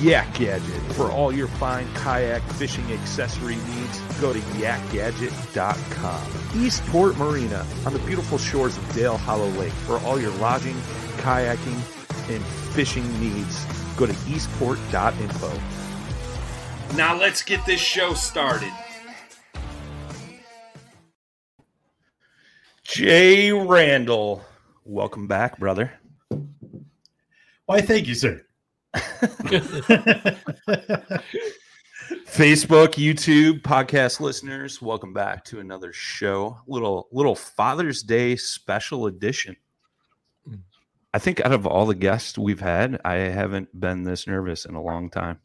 Yak Gadget. For all your fine kayak fishing accessory needs, go to yakgadget.com. Eastport Marina on the beautiful shores of Dale Hollow Lake. For all your lodging, kayaking, and fishing needs, go to eastport.info. Now let's get this show started. Jay Randall, welcome back, brother. Why, thank you, sir. Facebook, YouTube, podcast listeners, welcome back to another show. Little little Father's Day special edition. I think out of all the guests we've had, I haven't been this nervous in a long time.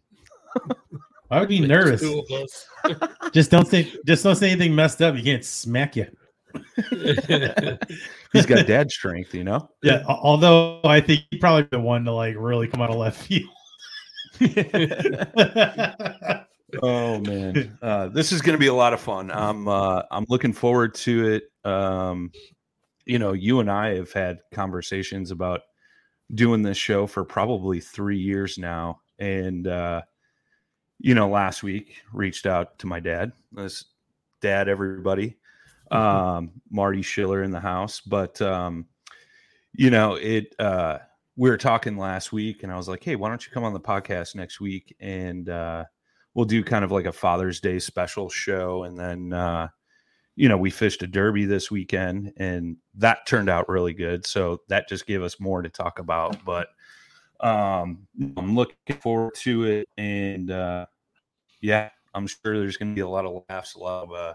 I would be nervous? Two of us. Just don't say just don't say anything messed up. You can't smack you. He's got dad strength, you know. Yeah. Although I think he probably the one to like really come out of left field. Oh man, uh, this is going to be a lot of fun. I'm uh, I'm looking forward to it. Um, you know, you and I have had conversations about doing this show for probably three years now, and uh, you know, last week reached out to my dad. This dad, everybody, um, Marty Schiller in the house, but um, you know, it. Uh, we were talking last week, and I was like, "Hey, why don't you come on the podcast next week?" And uh, we'll do kind of like a Father's Day special show, and then uh, you know we fished a derby this weekend, and that turned out really good. So that just gave us more to talk about. But um, I'm looking forward to it, and uh, yeah, I'm sure there's going to be a lot of laughs, a lot of uh,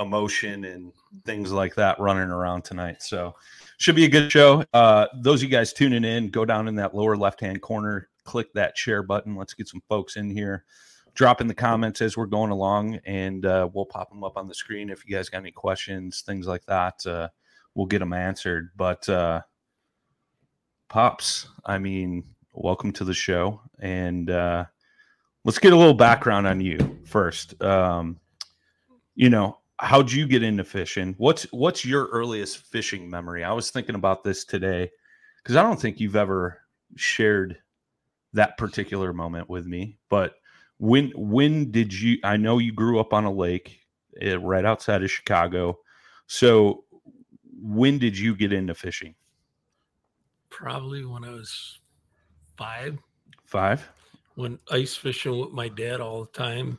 emotion, and things like that running around tonight. So should be a good show. Uh, those of you guys tuning in, go down in that lower left hand corner, click that share button. Let's get some folks in here. Drop in the comments as we're going along, and uh, we'll pop them up on the screen. If you guys got any questions, things like that, uh, we'll get them answered. But uh, pops, I mean, welcome to the show, and uh, let's get a little background on you first. Um, you know, how'd you get into fishing? What's what's your earliest fishing memory? I was thinking about this today because I don't think you've ever shared that particular moment with me. But when when did you? I know you grew up on a lake uh, right outside of Chicago. So when did you get into fishing? Probably when I was five, Five. when ice fishing with my dad all the time.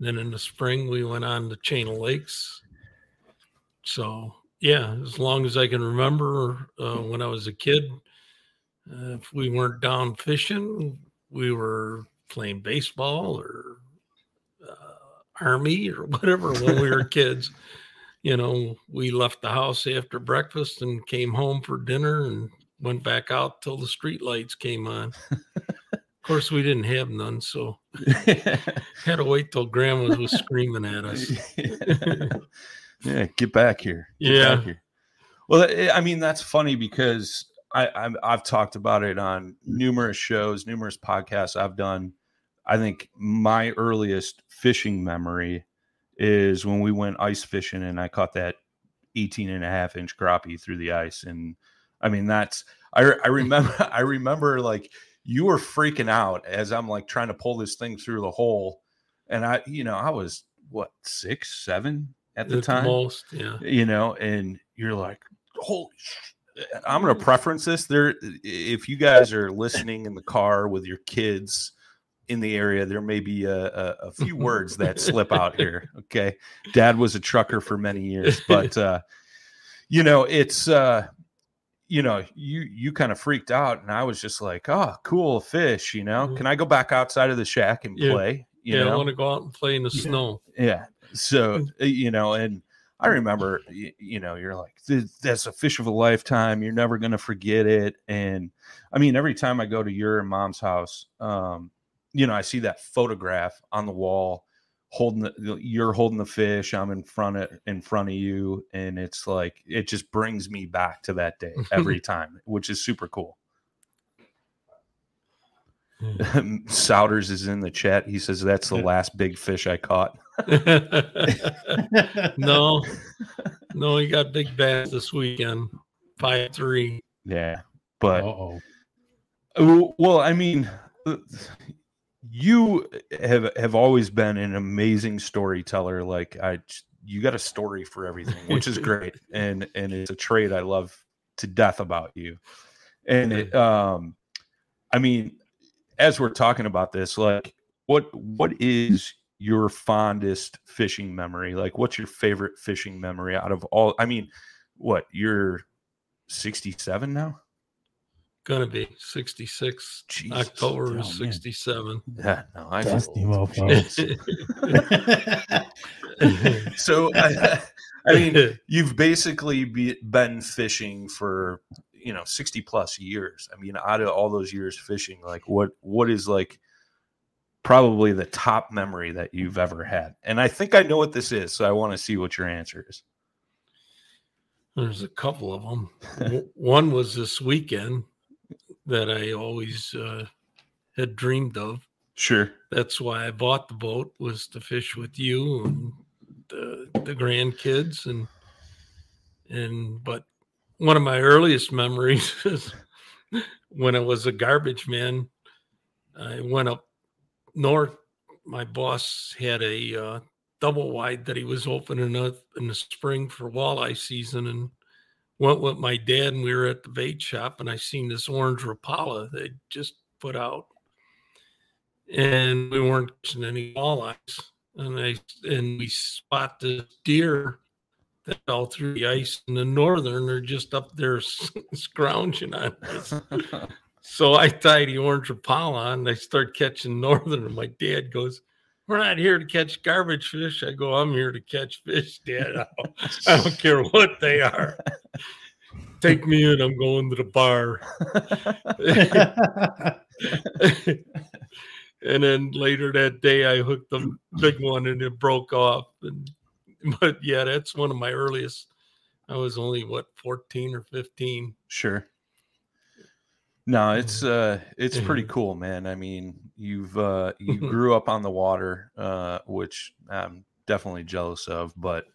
Then in the spring, we went on the Chain of Lakes. So, yeah, as long as I can remember uh, when I was a kid, uh, if we weren't down fishing, we were playing baseball or uh, army or whatever when we were kids. you know, we left the house after breakfast and came home for dinner and went back out till the street lights came on. of course, we didn't have none, so had to wait till grandma was screaming at us. yeah, get back here. Get Yeah. back here. Well, I- eh, I mean that's funny because I, I've talked about it on numerous shows, numerous podcasts I've done. I think my earliest fishing memory is when we went ice fishing and I caught that 18 and a half inch crappie through the ice. And I mean, that's, I, I remember, I remember like you were freaking out as I'm like trying to pull this thing through the hole. And I, you know, I was what, six, seven at the At time? most, yeah. you know, and you're like, holy sh-. I'm going to preference this. There, if you guys are listening in the car with your kids in the area, there may be a, a, a few words that slip out here. Okay. Dad was a trucker for many years, but, uh, you know, it's, uh, you know, you you kind of freaked out, and I was just like, "Oh, cool fish!" You know, Mhm. can I go back outside of the shack and Yeah. play? You yeah, know, I want to go out and play in the Yeah. snow. yeah. So, uh, you know, and I remember, you, you know, you're like, that's a fish of a lifetime. You're never going to forget it. And I mean, every time I go to your mom's house, um, you know, I see that photograph on the wall holding the, you're holding the fish. I'm in front of, in front of you. And it's like, it just brings me back to that day every time, which is super cool. Souders is in the chat. He says, that's the last big fish I caught. no, no, he got big bass this weekend. Five three. Yeah. But oh. Uh, Well, I mean, uh, you have have always been an amazing storyteller. Like I, you got a story for everything, which is great, and and it's a trait I love to death about you. And it, um, I mean, as we're talking about this, like, what what is your fondest fishing memory? Like, what's your favorite fishing memory out of all? I mean, what you're sixty seven now? Gonna be sixty six. Jesus. October Oh, man. is sixty seven. Yeah, no, I feel Dusty old. mofo. so I, I mean you've basically be, been fishing for you know 60 plus years i mean out of all those years fishing like what what is like probably the top memory that you've ever had and i think i know what this is so i want to see what your answer is There's a couple of them. One was this weekend that I always uh, had dreamed of. sure That's why I bought the boat was to fish with you and the the grandkids and and but one of my earliest memories is when I was a garbage man. I went up north. My boss had a uh, double wide that he was opening up in the spring for walleye season and went with my dad and we were at the bait shop and I seen this orange Rapala they just put out and we weren't catching any walleyes and I and we spot the deer that fell through the ice in the northern they're just up there scrounging on us. So I tied the orange Rapala and I start catching northern and my dad goes, we're not here to catch garbage fish. I go, I'm here to catch fish, Dad. I don't care what they are. Take me in. I'm going to the bar. and then later that day, I hooked the big one and it broke off. And but yeah, that's one of my earliest. I was only what 14 or 15. sure no it's uh it's pretty Mhm. cool man i mean you've uh you grew up on the water uh which i'm definitely jealous of but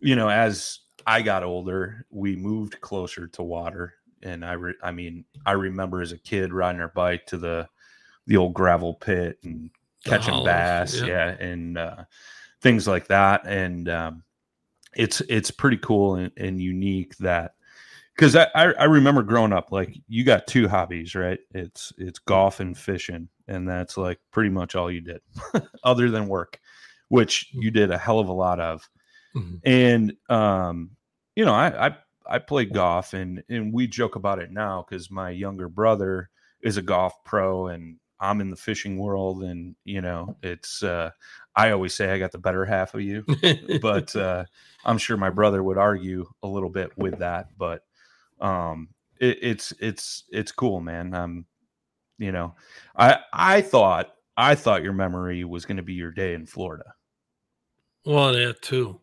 you know as i got older we moved closer to water and i re- i mean i remember as a kid riding our bike to the the old gravel pit and catching hollows, bass yeah. yeah and uh things like that and um it's it's pretty cool and, and unique that because I, I I remember growing up like you got two hobbies right? It's it's golf and fishing and that's like pretty much all you did other than work which you did a hell of a lot of Mhm. and um you know I I I played golf and and we joke about it now because my younger brother is a golf pro and I'm in the fishing world, and you know, it's. Uh, I always say I got the better half of you, but uh, I'm sure my brother would argue a little bit with that. But um, it, it's it's it's cool, man. Um, you know, I I thought I thought your memory was going to be your day in Florida. well, that too.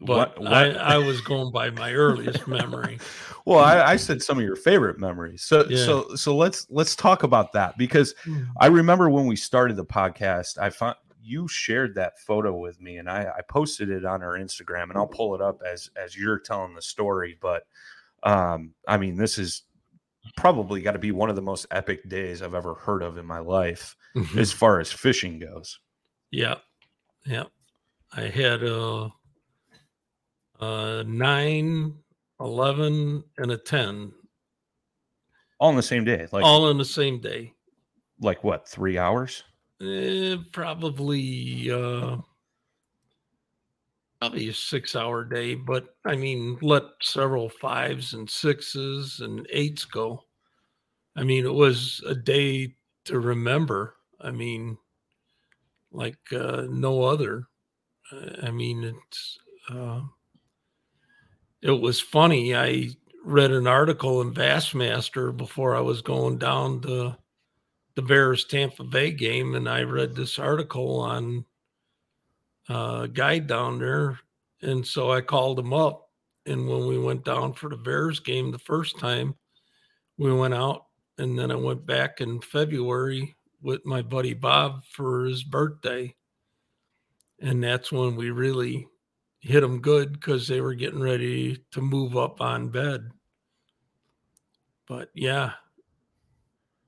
But What- what- I, I was going by my earliest memory. Well, I, I said some of your favorite memories. So Yeah. so so let's let's talk about that because hmm. I remember when we started the podcast, I found you shared that photo with me and I, I posted it on our Instagram and I'll pull it up as as you're telling the story. But um, I mean, this is probably got to be one of the most epic days I've ever heard of in my life mm-hmm. as far as fishing goes. Yeah, yeah. I had a, a nine, 11, and a 10, All in the same day. Like all in the same day. like what, three hours? Eh, probably, uh, probably a six hour day, but I mean, let several fives and sixes and eights go. I mean, it was a day to remember. I mean, like uh, no other. Uh, I mean, it's uh, it was funny. I read an article in Bassmaster before I was going down to the Bears Tampa Bay game, and I read this article on uh, a guy down there, and so I called him up. And when we went down for the Bears game the first time, we went out, and then I went back in February with my buddy Bob for his birthday, and that's when we really hit them good because they were getting ready to move up on bed. But yeah,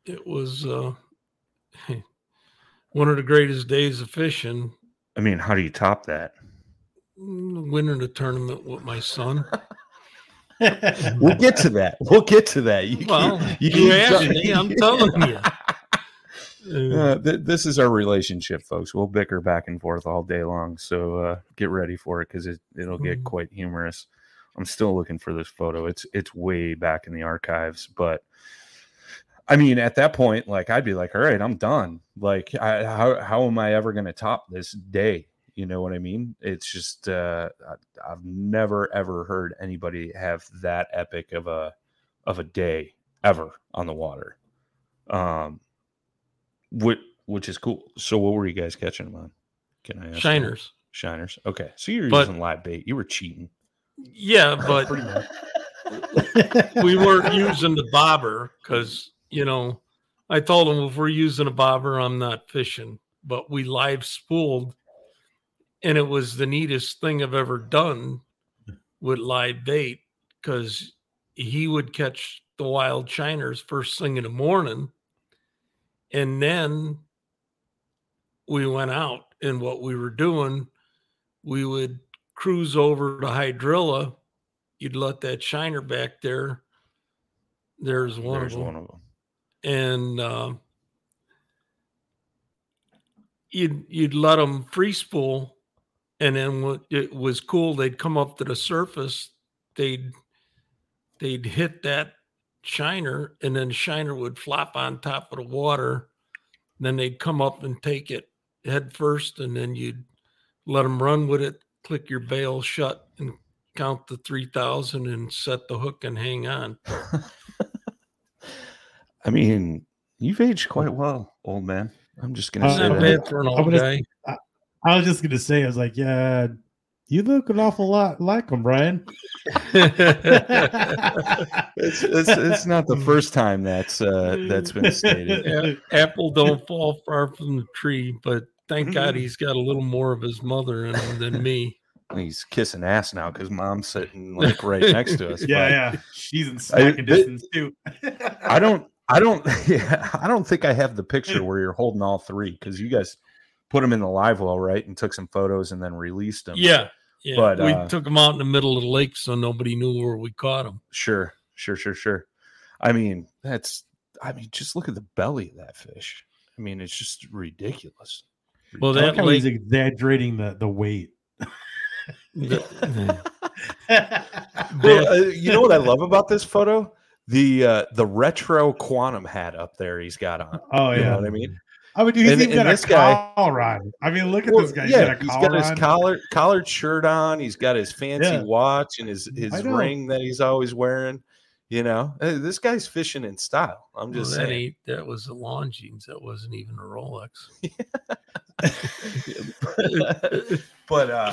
it was uh, one of the greatest days of fishing. I mean, how do you top that? mm, Winning the tournament with my son. We'll get to that. We'll get to that. You, Well, you- asked me. I'm telling you. Uh, Uh, th- this is our relationship, folks. We'll bicker back and forth all day long. So uh, get ready for it because it, it'll get Mhm. quite humorous. I'm still looking for this photo. It's it's way back in the archives, but I mean, at that point, like I'd be like, all right, I'm done. Like, I, how how am I ever going to top this day? You know what I mean? It's just uh, I, I've never ever heard anybody have that epic of a of a day ever on the water. Um, which which is cool. So, what were you guys catching them on? Can I ask? that? Shiners. Shiners. Okay, so you're But- using live bait. You were cheating. Yeah, but we weren't using the bobber because you know I told him if we're using a bobber, I'm not fishing. But we live spooled, and it was the neatest thing I've ever done with live bait because he would catch the wild shiners first thing in the morning, and then we went out, and what we were doing, we would cruise over to Hydrilla you'd let that shiner back there. There's one There's of them, one of them. and uh, you'd you'd let them free spool, and then when it was cool, they'd come up to the surface. They'd they'd hit that shiner, and then shiner would flop on top of the water. Then they'd come up and take it head first, and then you'd let them run with it. Click your bail shut and count the 3000 and set the hook and hang on. I mean, you've aged quite well, old man. I'm just gonna Uh, say Not that. bad for an I'm old gonna- guy. I was just gonna say, I was like, yeah, you look an awful lot like him, Brian. It's, it's it's not the first time that's uh that's been stated. Yeah, apple don't fall far from the tree, but thank God he's got a little more of his mother in him than me. He's kissing ass now because mom's sitting like right next to us. yeah, yeah, she's in smacking they- distance too. I don't I don't yeah, I don't think I have the picture where you're holding all three because you guys put them in the live well, right? And took some photos and then released them. Yeah. Yeah. But, we uh, took him out in the middle of the lake so nobody knew where we caught him. Sure, sure, sure, sure. I mean, that's I mean, just look at the belly of that fish. I mean, it's just ridiculous. Well, I like that how he's exaggerating the the weight. the- Well, uh, you know what I love about this photo? the uh the retro quantum hat up there he's got on. Oh You yeah. know what I mean? I mean, dude, he's And- even and got a guy- collar on. I mean, look at Well, this guy. He's yeah, got a he's collar got his on. collar collared shirt on. He's got his fancy Yeah. watch and his his ring that he's always wearing. You know, Hey, this guy's fishing in style. I'm Well, just that, saying. ain't, that was a jeans. That wasn't even a Rolex. but uh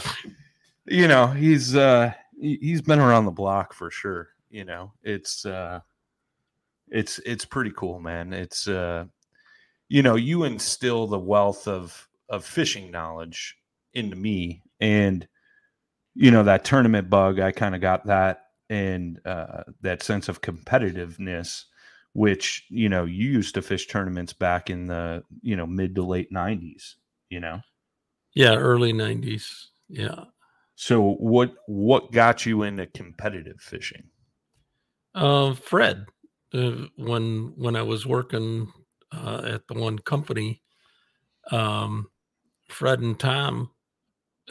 you know he's uh he- he's been around the block for sure you know it's uh it's it's pretty cool man it's uh you know you instill the wealth of of fishing knowledge into me and you know that tournament bug i kind of got that and uh that sense of competitiveness which you know you used to fish tournaments back in the you know mid to late 90s you know Yeah, early '90s. Yeah. So what what got you into competitive fishing? Uh, Fred, uh, when when I was working uh, at the one company, um, Fred and Tom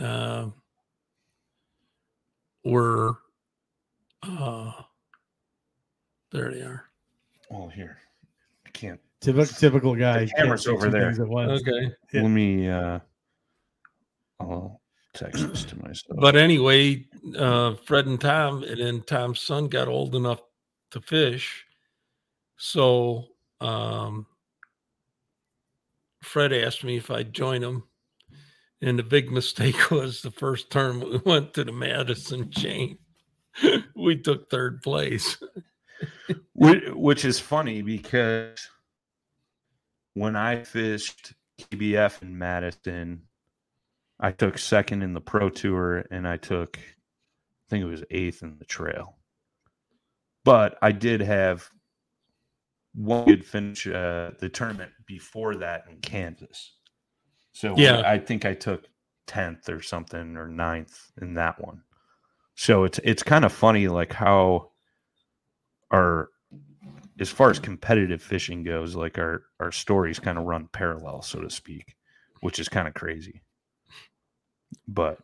uh, were uh, there. They are. Oh, here. I can't. Typical, typical guy. The camera's over there. things at once. Okay. Yeah. Let me uh I'll text this to myself. But anyway, uh, Fred and Tom, and then Tom's son got old enough to fish. So um, Fred asked me if I'd join him. And the big mistake was the first term we went to the Madison chain. we took third place. which, is funny because when I fished KBF in Madison, I took second in the pro tour and I took I think it was eighth in the trail. But I did have one good finish uh, the tournament before that in Kansas. So Yeah. I think I took 10th or something or 9th in that one. So it's it's kind of funny like how our as far as competitive fishing goes, like our our stories kind of run parallel, so to speak, which is kind of crazy. But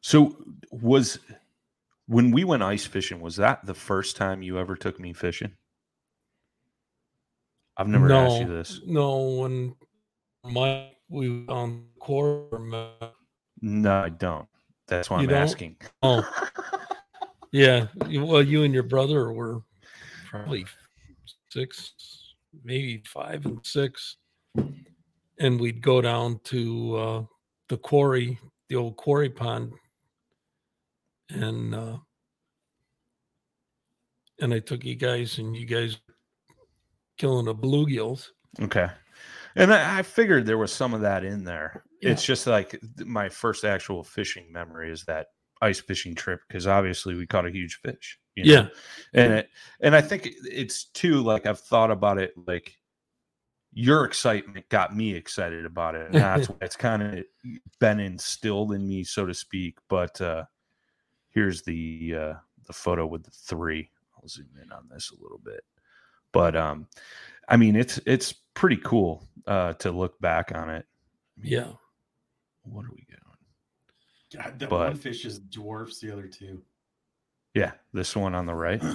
so was when we went ice fishing, was that the first time you ever took me fishing? I've never asked you this. No, when Mike, we on quarter. No, I don't. That's why I'm don't? asking. Oh, yeah. Well, you and your brother were probably six, maybe five and six. And we'd go down to uh, the quarry, the old quarry pond. And uh, and I took you guys, and you guys killing the bluegills. Okay. And I, I figured there was some of that in there. Yeah. It's just like my first actual fishing memory is that ice fishing trip because obviously we caught a huge fish. you know? Yeah. And it, and I think it's too like I've thought about it like your excitement got me excited about it. And that's why it's kind of been instilled in me, so to speak. But uh here's the uh the photo with the three. I'll zoom in on this a little bit. But um I mean it's it's pretty cool uh to look back on it. Yeah. What are we doing? God, that But- one fish just dwarfs the other two. Yeah, this one on the right.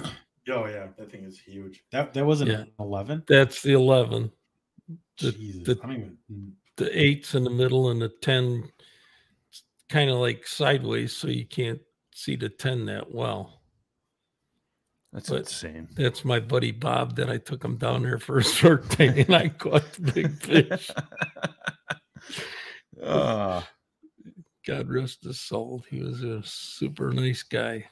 Oh yeah, that thing is huge. That that wasn't Yeah. an eleven. That's the 11. The- Jesus, the- I don't even. the eights in the middle and the 10 kind of like sideways so you can't see the 10 that well That's But- insane. that's my buddy bob that i took him down there for his birthday and i caught the big fish uh, god rest his soul he was a super nice guy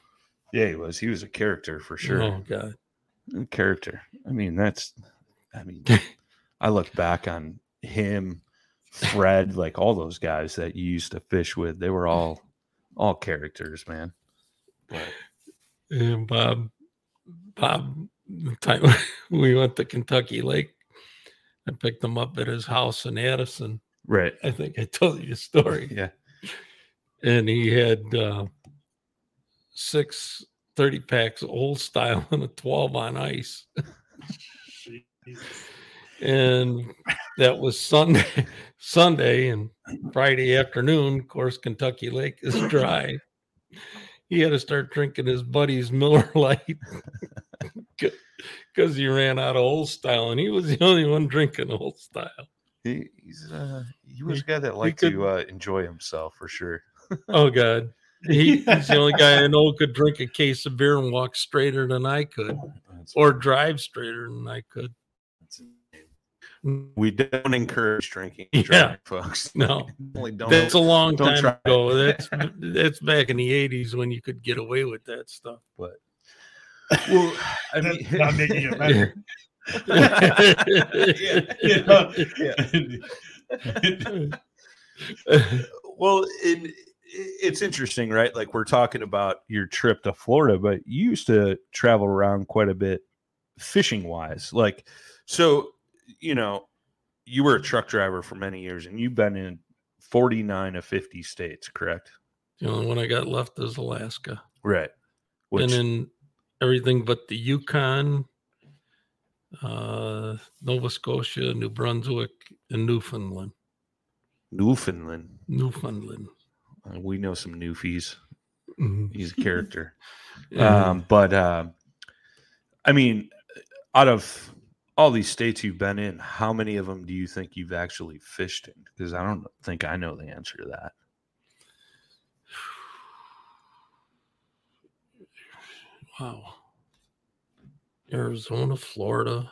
yeah, he was. He was a character for sure. oh god character. I mean, that's. I mean, I look back on him, Fred, like all those guys that you used to fish with. They were all, all characters, man. But and bob bob the time we went to kentucky lake i picked him up at his house in addison right, i think i told you the story yeah, and he had uh, six 30 packs old style and a 12 on ice. and that was Sunday, Sunday and Friday afternoon. Of course, Kentucky Lake is dry. He had to start drinking his buddy's Miller Light. because he ran out of old style, and he was the only one drinking old style. He, he's uh, he was a guy that liked could- to uh, enjoy himself for sure. Oh God, he, he's the only guy I know could drink a case of beer and walk straighter than I could, or drive straighter than I could. We don't encourage drinking, Yeah. driving, folks. No, Only don't. that's a long time try. ago. That's that's back in the '80s when you could get away with that stuff. but well, I mean, not making it better. You know? well, it, it's interesting, right? Like we're talking about your trip to Florida, but you used to travel around quite a bit fishing wise. Like, so, you know, you were a truck driver for many years and you've been in 49 of 50 states, correct? The only one I got left is Alaska. Right. and Which, then everything but the Yukon, uh, Nova Scotia, New Brunswick, and Newfoundland. Newfoundland. Newfoundland. Uh, we know some Newfies. Mhm. He's a character. Yeah. Um, but uh, I mean, out of all these states you've been in, how many of them do you think you've actually fished in? Because I don't think I know the answer to that. wow. Arizona, Florida.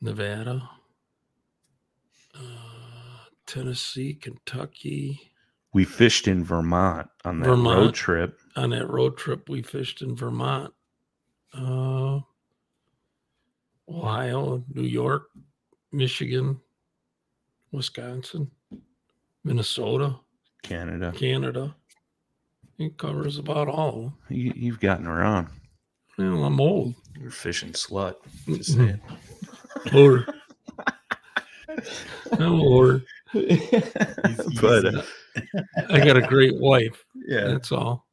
Nevada, uh, Tennessee, Kentucky. We fished in Vermont on that Vermont. road trip. On that road trip, we fished in Vermont, uh, Ohio, New York, Michigan, Wisconsin, Minnesota, Canada. Canada. It covers about all. You, you've gotten around. Well, I'm old. You're a fishing slut. Just Saying. Or, or but uh, I got a great wife. yeah, That's all.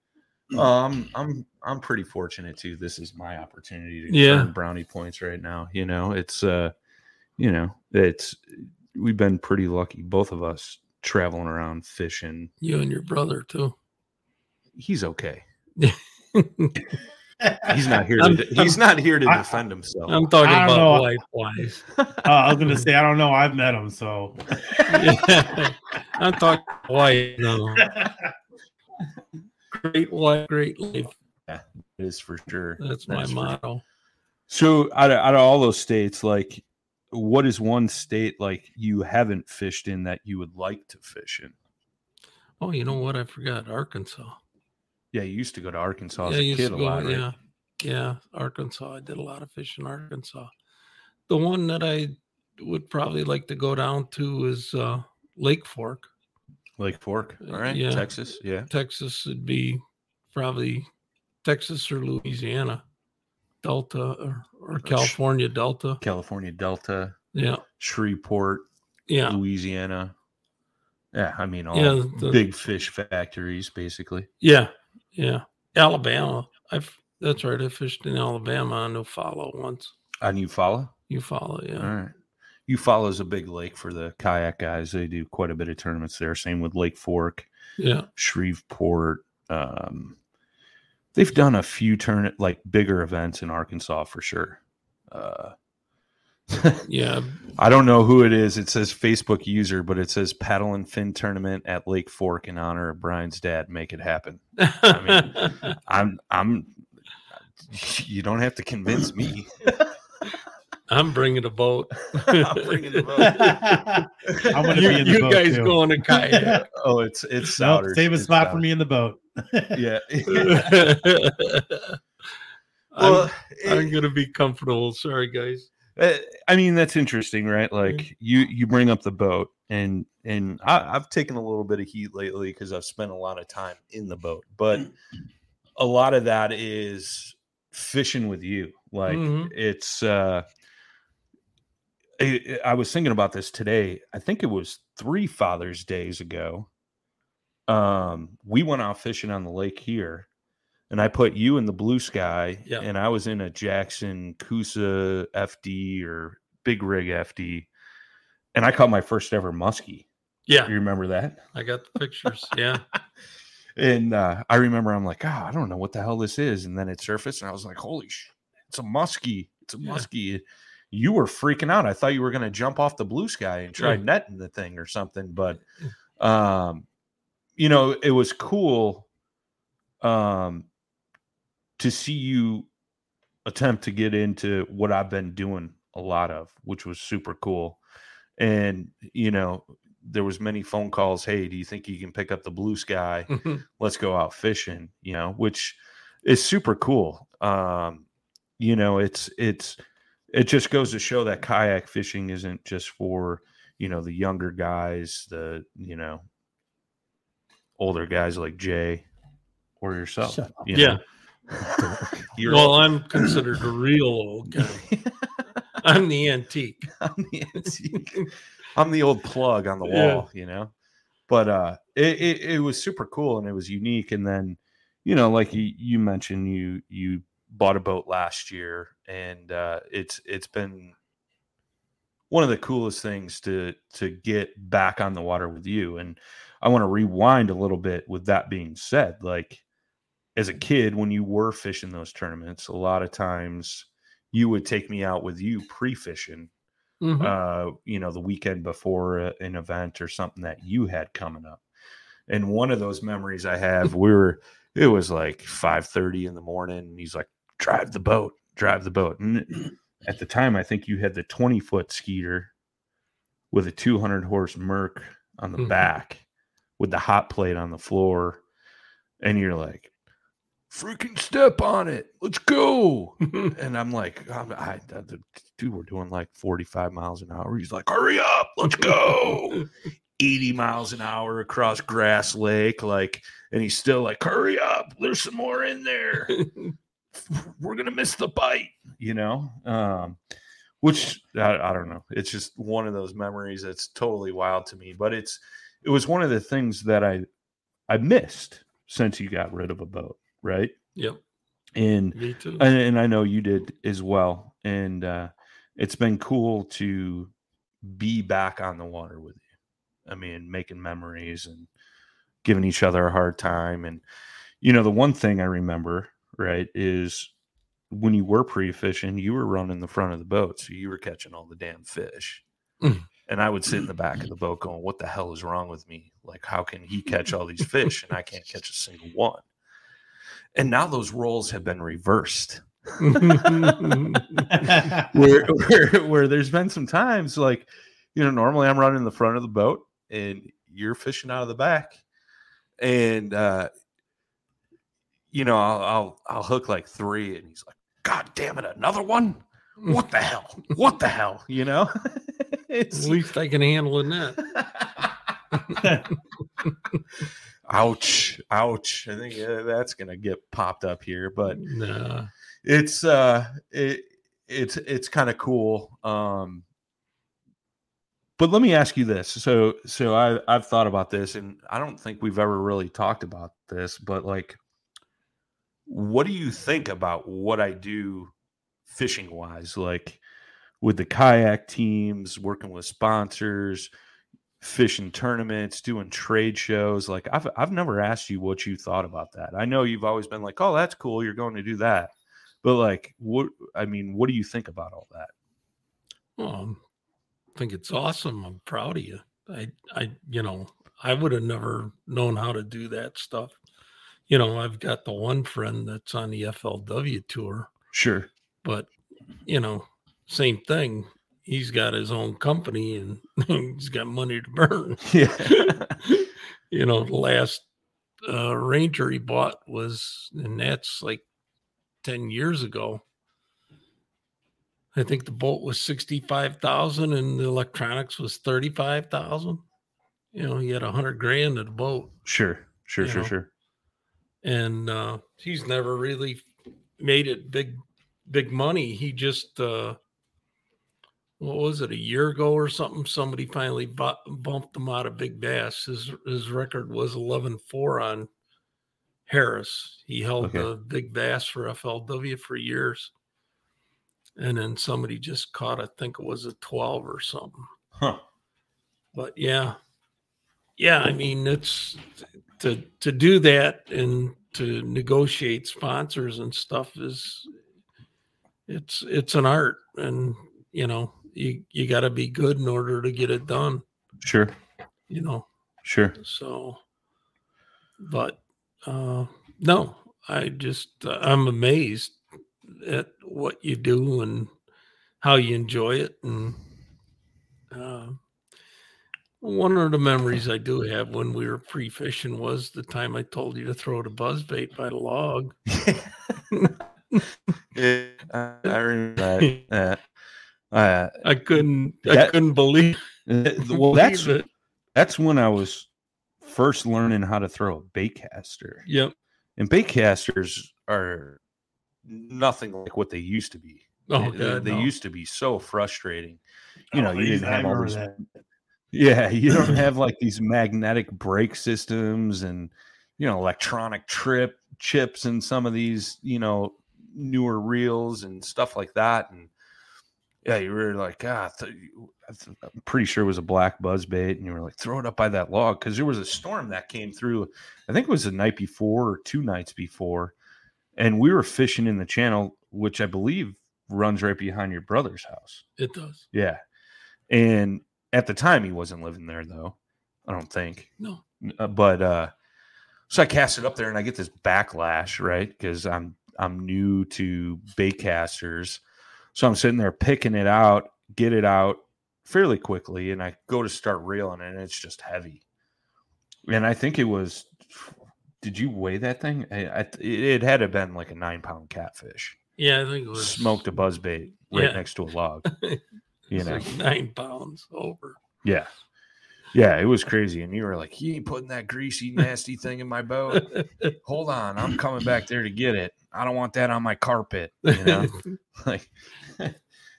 um, I'm I'm pretty fortunate too. This is my opportunity to Yeah. earn brownie points right now. You know, it's uh, you know, it's we've been pretty lucky, both of us, traveling around fishing. You and your brother too. He's okay. He's not here. I'm- To, he's not here to I- defend himself. I'm talking about know. wife wise. Uh, I was gonna say I don't know. I've met him, so I'm talking wife. No, great wife, great life. Yeah, it is for sure. That's my for- motto. So out of, out of all those states, like, what is one state like you haven't fished in that you would like to fish in? Oh, you know what? I forgot Arkansas. Yeah, you used to go to Arkansas as yeah, a kid a go. lot, right? Yeah, yeah, Arkansas. I did a lot of fishing in Arkansas. The one that I would probably like to go down to is uh, Lake Fork, Lake Fork, all right, Yeah. Texas, yeah. Texas. Would be probably Texas or Louisiana, Delta or, or California Delta. California Delta, Yeah, Shreveport, yeah, Louisiana. Yeah, I mean all Yeah, the- big fish factories, basically. yeah, yeah. Alabama. I've that's right. I fished in Alabama on Eufaula once. On Eufaula, You follow, yeah. all right. Eufaula is a big lake for the kayak guys. They do quite a bit of tournaments there. Same with Lake Fork. Yeah. Shreveport. Um, they've done a few turn like bigger events in Arkansas for sure. Uh, Yeah. I don't know who it is. It says Facebook user, but it says paddle and fin tournament at Lake Fork in honor of Brian's dad. Make it happen. I mean, I'm, I'm. You don't have to convince me. I'm bringing a boat. I'm bringing the boat. I'm gonna you be in the boat. you boat guys too. go on a kayak. Oh, it's it's Nope, Souders. save a It's spot for me in the boat. Yeah. I'm, well, I'm gonna be comfortable. Sorry, guys. Uh, I mean, that's interesting, right? Like you you bring up the boat, and and I, I've taken a little bit of heat lately because I've spent a lot of time in the boat, but a lot of that is fishing with you. Like Mhm. it's uh I, I was thinking about this today. I think it was three Father's Days ago. Um, we went out fishing on the lake here, and I put you in the blue sky, Yeah. and I was in a Jackson Coosa FD or Big Rig FD, and I caught my first ever muskie. Yeah, You remember that? I got the pictures. Yeah. And uh, I remember I'm like, oh, I don't know what the hell this is. And then it surfaced, and I was like, holy shit, it's a muskie. It's a Yeah. muskie. You were freaking out. I thought you were going to jump off the blue sky and try Yeah. netting the thing or something. But, um, you know, it was cool um, to see you attempt to get into what I've been doing a lot of, which was super cool. And, you know, there was many phone calls. Hey, do you think you can pick up the blue sky? Mhm. let's go out fishing you know which is super cool um you know it's it's it just goes to show that kayak fishing isn't just for you know the younger guys the you know older guys like jay or yourself Shut up. you Yeah. know? You're well, I'm considered a real old guy. I'm the antique. I'm the antique. I'm the old plug on the Yeah. wall, you know. But uh it, it it was super cool and it was unique. And then, you know, like you, you mentioned, you you bought a boat last year, and uh it's it's been one of the coolest things to to get back on the water with you. And I want to rewind a little bit with that being said, like as a kid when you were fishing those tournaments, a lot of times you would take me out with you pre-fishing Mhm. uh, you know, the weekend before a- an event or something that you had coming up. And one of those memories I have, we were, it was like five thirty in the morning, and he's like, "Drive the boat, drive the boat." And at the time, I think you had the twenty foot skeeter with a two hundred horse Merc on the Mhm. back, with the hot plate on the floor, and you're like, "Freaking step on it, let's go!" and I'm like, I'm, I, the, dude, we're doing like 45 miles an hour. He's like, hurry up, let's go. 80 miles an hour across Grass Lake, like, and he's still like, hurry up, there's some more in there. We're gonna miss the bite, you know. Um, which I, I don't know. It's just one of those memories that's totally wild to me. But it's it was one of the things that I I missed since you got rid of a boat, right? Yep. And Me too. and, and I know you did as well. And uh, it's been cool to be back on the water with you. I mean, making memories and giving each other a hard time. And you know, the one thing I remember, right, is when you were pre-fishing, you were running the front of the boat, so you were catching all the damn fish. Mm. And I would sit in the back of the boat going, "What the hell is wrong with me? Like, how can he catch all these fish and I can't catch a single one?" And now those roles have been reversed. Where, where where there's been some times like you know normally i'm running the front of the boat and you're fishing out of the back. And uh you know i'll i'll, I'll hook like three and he's like god damn it another one? What the hell? What the hell? You know? It's, At least I can handle a net. ouch. Ouch. I think uh, that's gonna get popped up here but Nah. it's uh it it's it's kind of cool um but let me ask you this. So so i i've thought about this and i don't think we've ever really talked about this but like what do you think about what i do fishing wise like with the kayak teams working with sponsors fishing tournaments doing trade shows like i've i've never asked you what you thought about that i know you've always been like oh that's cool you're going to do that but like what i mean what do you think about all that Well, um, I think it's awesome. I'm proud of you. I, I, you know, I would have never known how to do that stuff. You know, I've got the one friend that's on the FLW tour, sure but you know, same thing. He's got his own company and he's got money to burn. yeah you know, the last uh, Ranger he bought was, and that's like 10 years ago. I think the boat was 65,000 and the electronics was 35,000. You know, he had a hundred grand in the boat sure sure sure know. sure and uh, he's never really made it big, big money. He just, uh, what was it, a year ago or something? Somebody finally bu- bumped him out of Big Bass. His his record was 11 4 on Harris. He held Okay. the Big Bass for FLW for years. And then somebody just caught, I think it was a 12 or something. Huh. But yeah, yeah, I mean, it's to to do that and to negotiate sponsors and stuff is it's it's an art and you know you you got to be good in order to get it done Sure. you know Sure. so but uh no i just uh, i'm amazed at what you do and how you enjoy it and uh, one of the memories i do have when we were pre-fishing was the time i told you to throw the buzz bait by the log Yeah, I remember that. Uh, i couldn't i couldn't believe, well, that's believe it that's when I was first learning how to throw a bait caster. yep And bait casters are nothing like what they used to be. oh they, god they no. used to be so frustrating. You know, Oh, you didn't have all remember these that. Yeah, you don't have like these magnetic brake systems and you know electronic trip chips and some of these you know newer reels and stuff like that. And yeah, you were like, ah, th- I'm pretty sure it was a black buzz bait, and you were like, throw it up by that log because there was a storm that came through. I think it was the night before or two nights before, and we were fishing in the channel, which I believe runs right behind your brother's house. it does Yeah. And at the time, he wasn't living there, though. I don't think. no Uh, but uh, so I cast it up there, and I get this backlash, right? Because I'm I'm new to bait casters, so I'm sitting there picking it out, get it out fairly quickly, and I go to start reeling, and it's just heavy. And I think it was. Did you weigh that thing? I, I, it, it had to have been like a nine pound catfish. yeah i think it was Smoked a buzz bait right Yeah. next to a log. You know, like nine pounds over Yeah. Yeah, it was crazy. And you were like, You ain't putting that greasy, nasty thing in my boat. Hold on. I'm coming back there to get it. I don't want that on my carpet. You know? like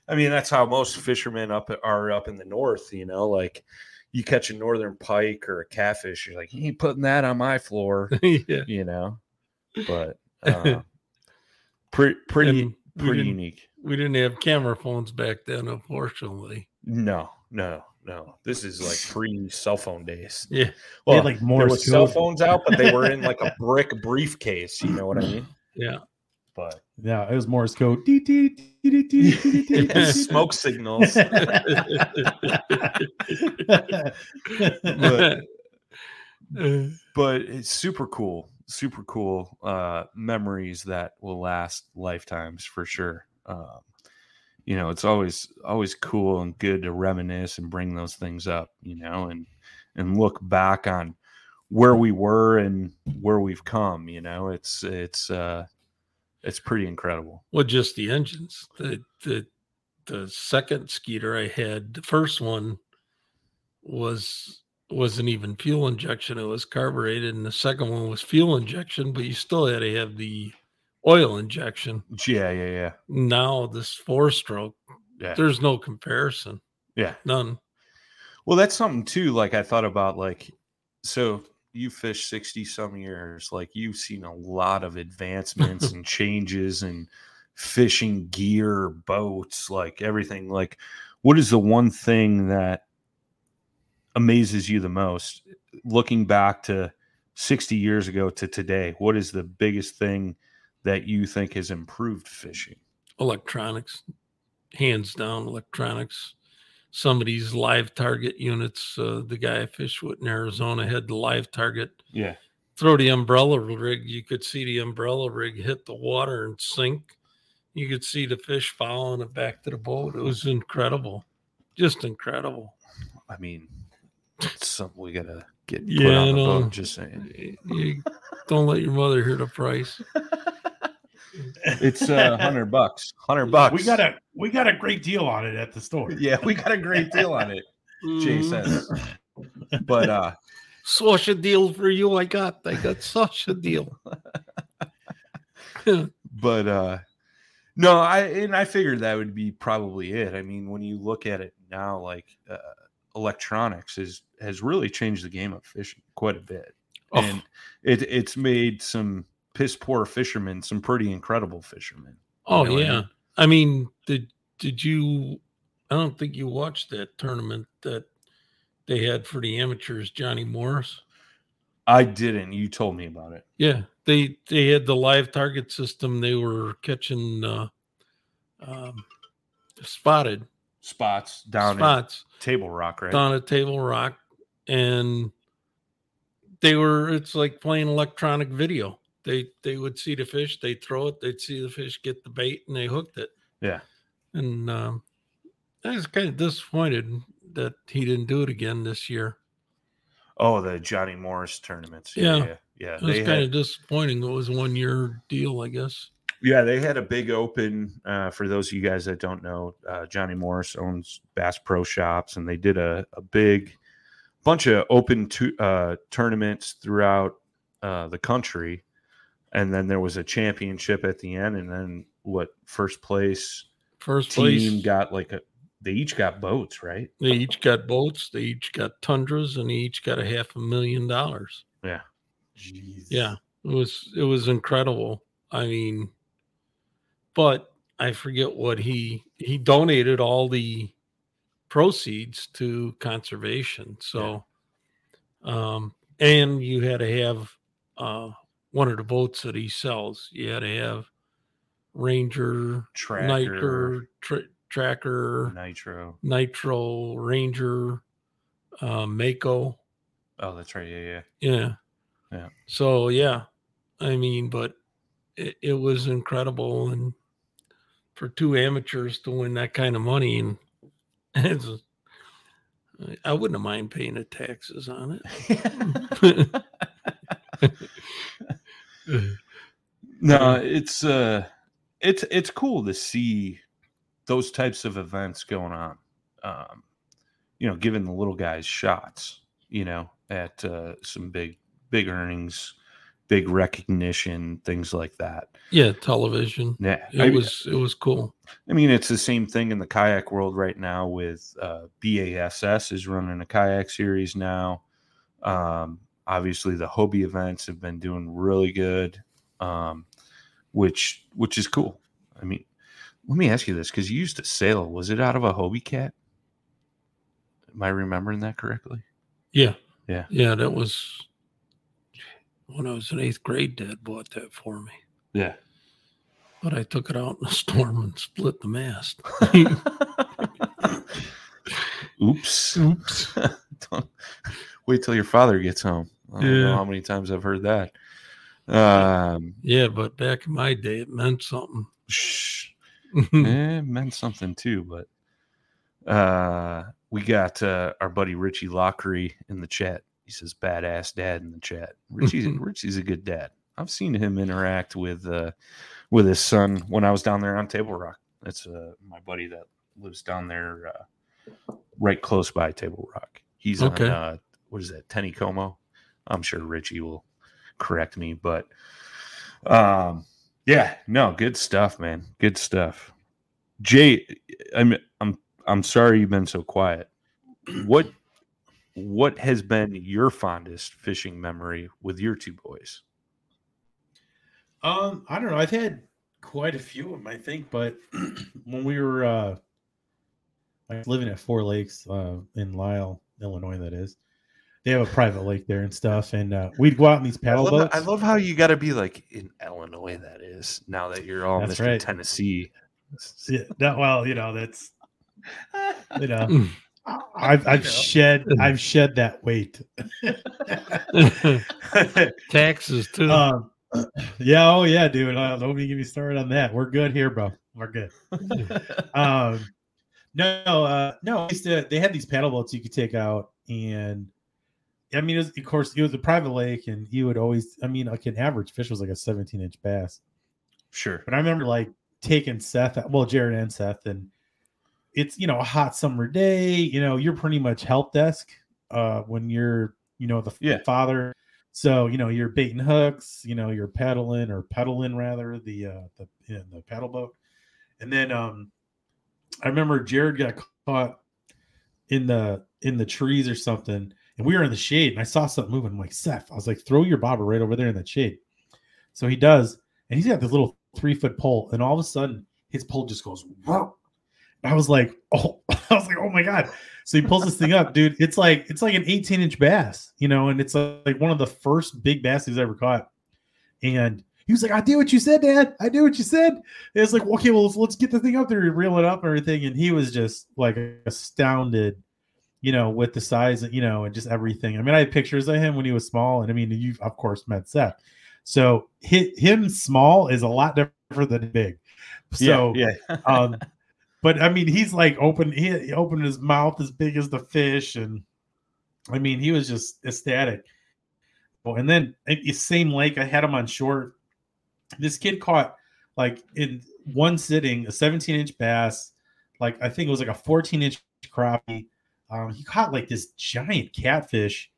I mean, that's how most fishermen up are up in the north, you know, like you catch a northern pike or a catfish, you're like, you ain't putting that on my floor, yeah you know. But uh, pretty pretty And pretty didn't- unique. we didn't have camera phones back then unfortunately No, no, no. This is like pre cell phone days. yeah Well, like more Morse cell phones out, but they were in like a brick briefcase. You know what I mean? Yeah But Yeah, it was Morse code. Dee, dee, dee, dee, dee, dee, dee, dee. smoke signals. But- but it's super cool, super cool uh, memories that will last lifetimes for sure. Um, you know, it's always always cool and good to reminisce and bring those things up. You know, and and look back on where we were and where we've come. You know, it's it's uh, it's pretty incredible. well just the engines the the the second skeeter i had the first one was wasn't even fuel injection it was carbureted and the second one was fuel injection but you still had to have the oil injection Yeah, yeah, yeah, now this four stroke yeah. there's no comparison Yeah. none Well, that's something too. Like I thought about, like, so you fish 60 some years, like you've seen a lot of advancements and changes in fishing gear, boats, like everything. Like, what is the one thing that amazes you the most looking back to 60 years ago to today? What is the biggest thing that you think has improved fishing? electronics, hands down electronics. Some of these live target units, uh, the guy I fished with in Arizona had the live target. Yeah. Throw the umbrella rig, you could see the umbrella rig hit the water and sink. You could see the fish following it back to the boat. It was incredible, just incredible. I mean, it's something we got to get put Yeah, on I the boat. Just saying. You don't let your mother hear the price. It's uh, hundred bucks. Hundred bucks. we got a we got a great deal on it at the store. yeah, we got a great deal on it. Jay Mhm. says, but uh, Such a deal for you. I got. I got such a deal. but uh no, I and I figured that would be probably it. I mean, when you look at it now, like uh, electronics is has really changed the game of fishing quite a bit, Oh. and it it's made some piss poor fishermen some pretty incredible fishermen. Oh know yeah. I mean, did did you? I don't think you watched that tournament that they had for the amateurs. Johnny Morris. I didn't. You told me about it. Yeah, they they had the live target system. They were catching uh, um, spotted Spots down spots Table Rock, right? down at Table Rock, and they were. It's like playing electronic video. They they would see the fish, they'd throw it, they'd see the fish get the bait, and they hooked it. Yeah. And um, I was kind of disappointed that he didn't do it again this year. Oh, the Johnny Morris tournaments. Yeah. yeah, yeah. It was They kind had, of disappointing. It was a one year deal, I guess. yeah, they had a big open. Uh, for those of you guys that don't know, uh, Johnny Morris owns Bass Pro Shops, and they did a, a big bunch of open to, uh, tournaments throughout uh, the country, and then there was a championship at the end, and then what first place First team place, got like a. They each got boats, right? they each got boats, they each got tundras, and they each got a half a million dollars. Yeah. Jeez. Yeah, it was it was incredible. I mean, but I forget what he he donated all the proceeds to conservation. So, um, and you had to have uh one of the boats that he sells. You had to have Ranger, Tracker, Niker, tra- Tracker, Nitro. Nitro, Ranger, uh, Mako. Oh, that's right. Yeah, yeah. Yeah. Yeah. So yeah, I mean, but it, it was incredible, and for two amateurs to win that kind of money, and it's, I- I wouldn't mind paying the taxes on it. no, it's uh it's it's cool to see those types of events going on. Um, you know, giving the little guys shots, you know, at uh, some big big earnings, big recognition, things like that. yeah, television. Yeah, It I, was it was cool. I mean, it's the same thing in the kayak world right now. With uh, BASS is running a kayak series now. Um, obviously, the Hobie events have been doing really good, um, which which is cool. I mean, let me ask you this because you used to sail. Was it out of a Hobie cat? Am I remembering that correctly? Yeah, Yeah. yeah. That was when I was in eighth grade. Dad bought that for me, Yeah. but I took it out in a storm and split the mast. Oops. Oops. Wait till your father gets home. I don't know how many times I've heard that. Um, Yeah, but back in my day, it meant something. shh. eh, it meant something too, but uh we got uh our buddy Richie Lockery in the chat. He says badass dad in the chat. Richie's Richie's a good dad. I've seen him interact with uh with his son when I was down there on Table Rock. That's uh my buddy that lives down there uh right close by Table Rock. He's Okay. on uh what is that, Taneycomo? I'm sure Richie will correct me, but um yeah, no, good stuff, man. Good stuff. Jay, I'm I'm I'm sorry you've been so quiet. What what has been your fondest fishing memory with your two boys? Um, I don't know. I've had quite a few of them, I think, but when we were uh living at Four Lakes, uh in Lisle, Illinois, that is, they have a private lake there and stuff, and uh we'd go out in these I paddle love, boats. I love how you got to be like in Illinois. That is now that you're all That's Mr. right. Tennessee. yeah, that, well, you know, that's you know, Mm. I've I've know. shed I've shed that weight. Taxes too. um, yeah, oh yeah, dude. Uh, don't even get me started on that. We're good here, bro. We're good. um no uh no I used to, they had these paddle boats you could take out and i mean it was, of course it was a private lake and you would always i mean like an average fish was like a 17 inch bass sure. but i remember like taking seth well jared and seth and it's you know a hot summer day you know you're pretty much help desk uh when you're you know the Yeah. father So you know you're baiting hooks, you know you're paddling or pedaling rather the uh, the the paddle boat, and then um, I remember Jared got caught in the in the trees or something, and we were in the shade, and I saw something moving. I'm like Seth, I was like, throw your bobber right over there in that shade. So he does, and he's got this little three foot pole, and all of a sudden his pole just goes. Whoa. I was like, oh, I was like, oh my god. So he pulls this thing up, dude. It's like it's like an 18 inch bass, you know, and it's uh, like one of the first big bass he's ever caught. And he was like, I did what you said, Dad. I did what you said. It's like, okay, well, let's, let's get the thing up there reel it up and everything. And he was just like astounded, you know, with the size, you know, and just everything. I mean, I had pictures of him when he was small, and I mean, you've of course met Seth. So hit him small is a lot different than big. So yeah, yeah. um, but I mean, he's like open. He, opened his mouth as big as the fish, and I mean, he was just ecstatic. And then it, same lake, I had him on short. This kid caught like in one sitting a 17 inch bass, like I think it was like a 14 inch crappie. Um, he caught like this giant catfish,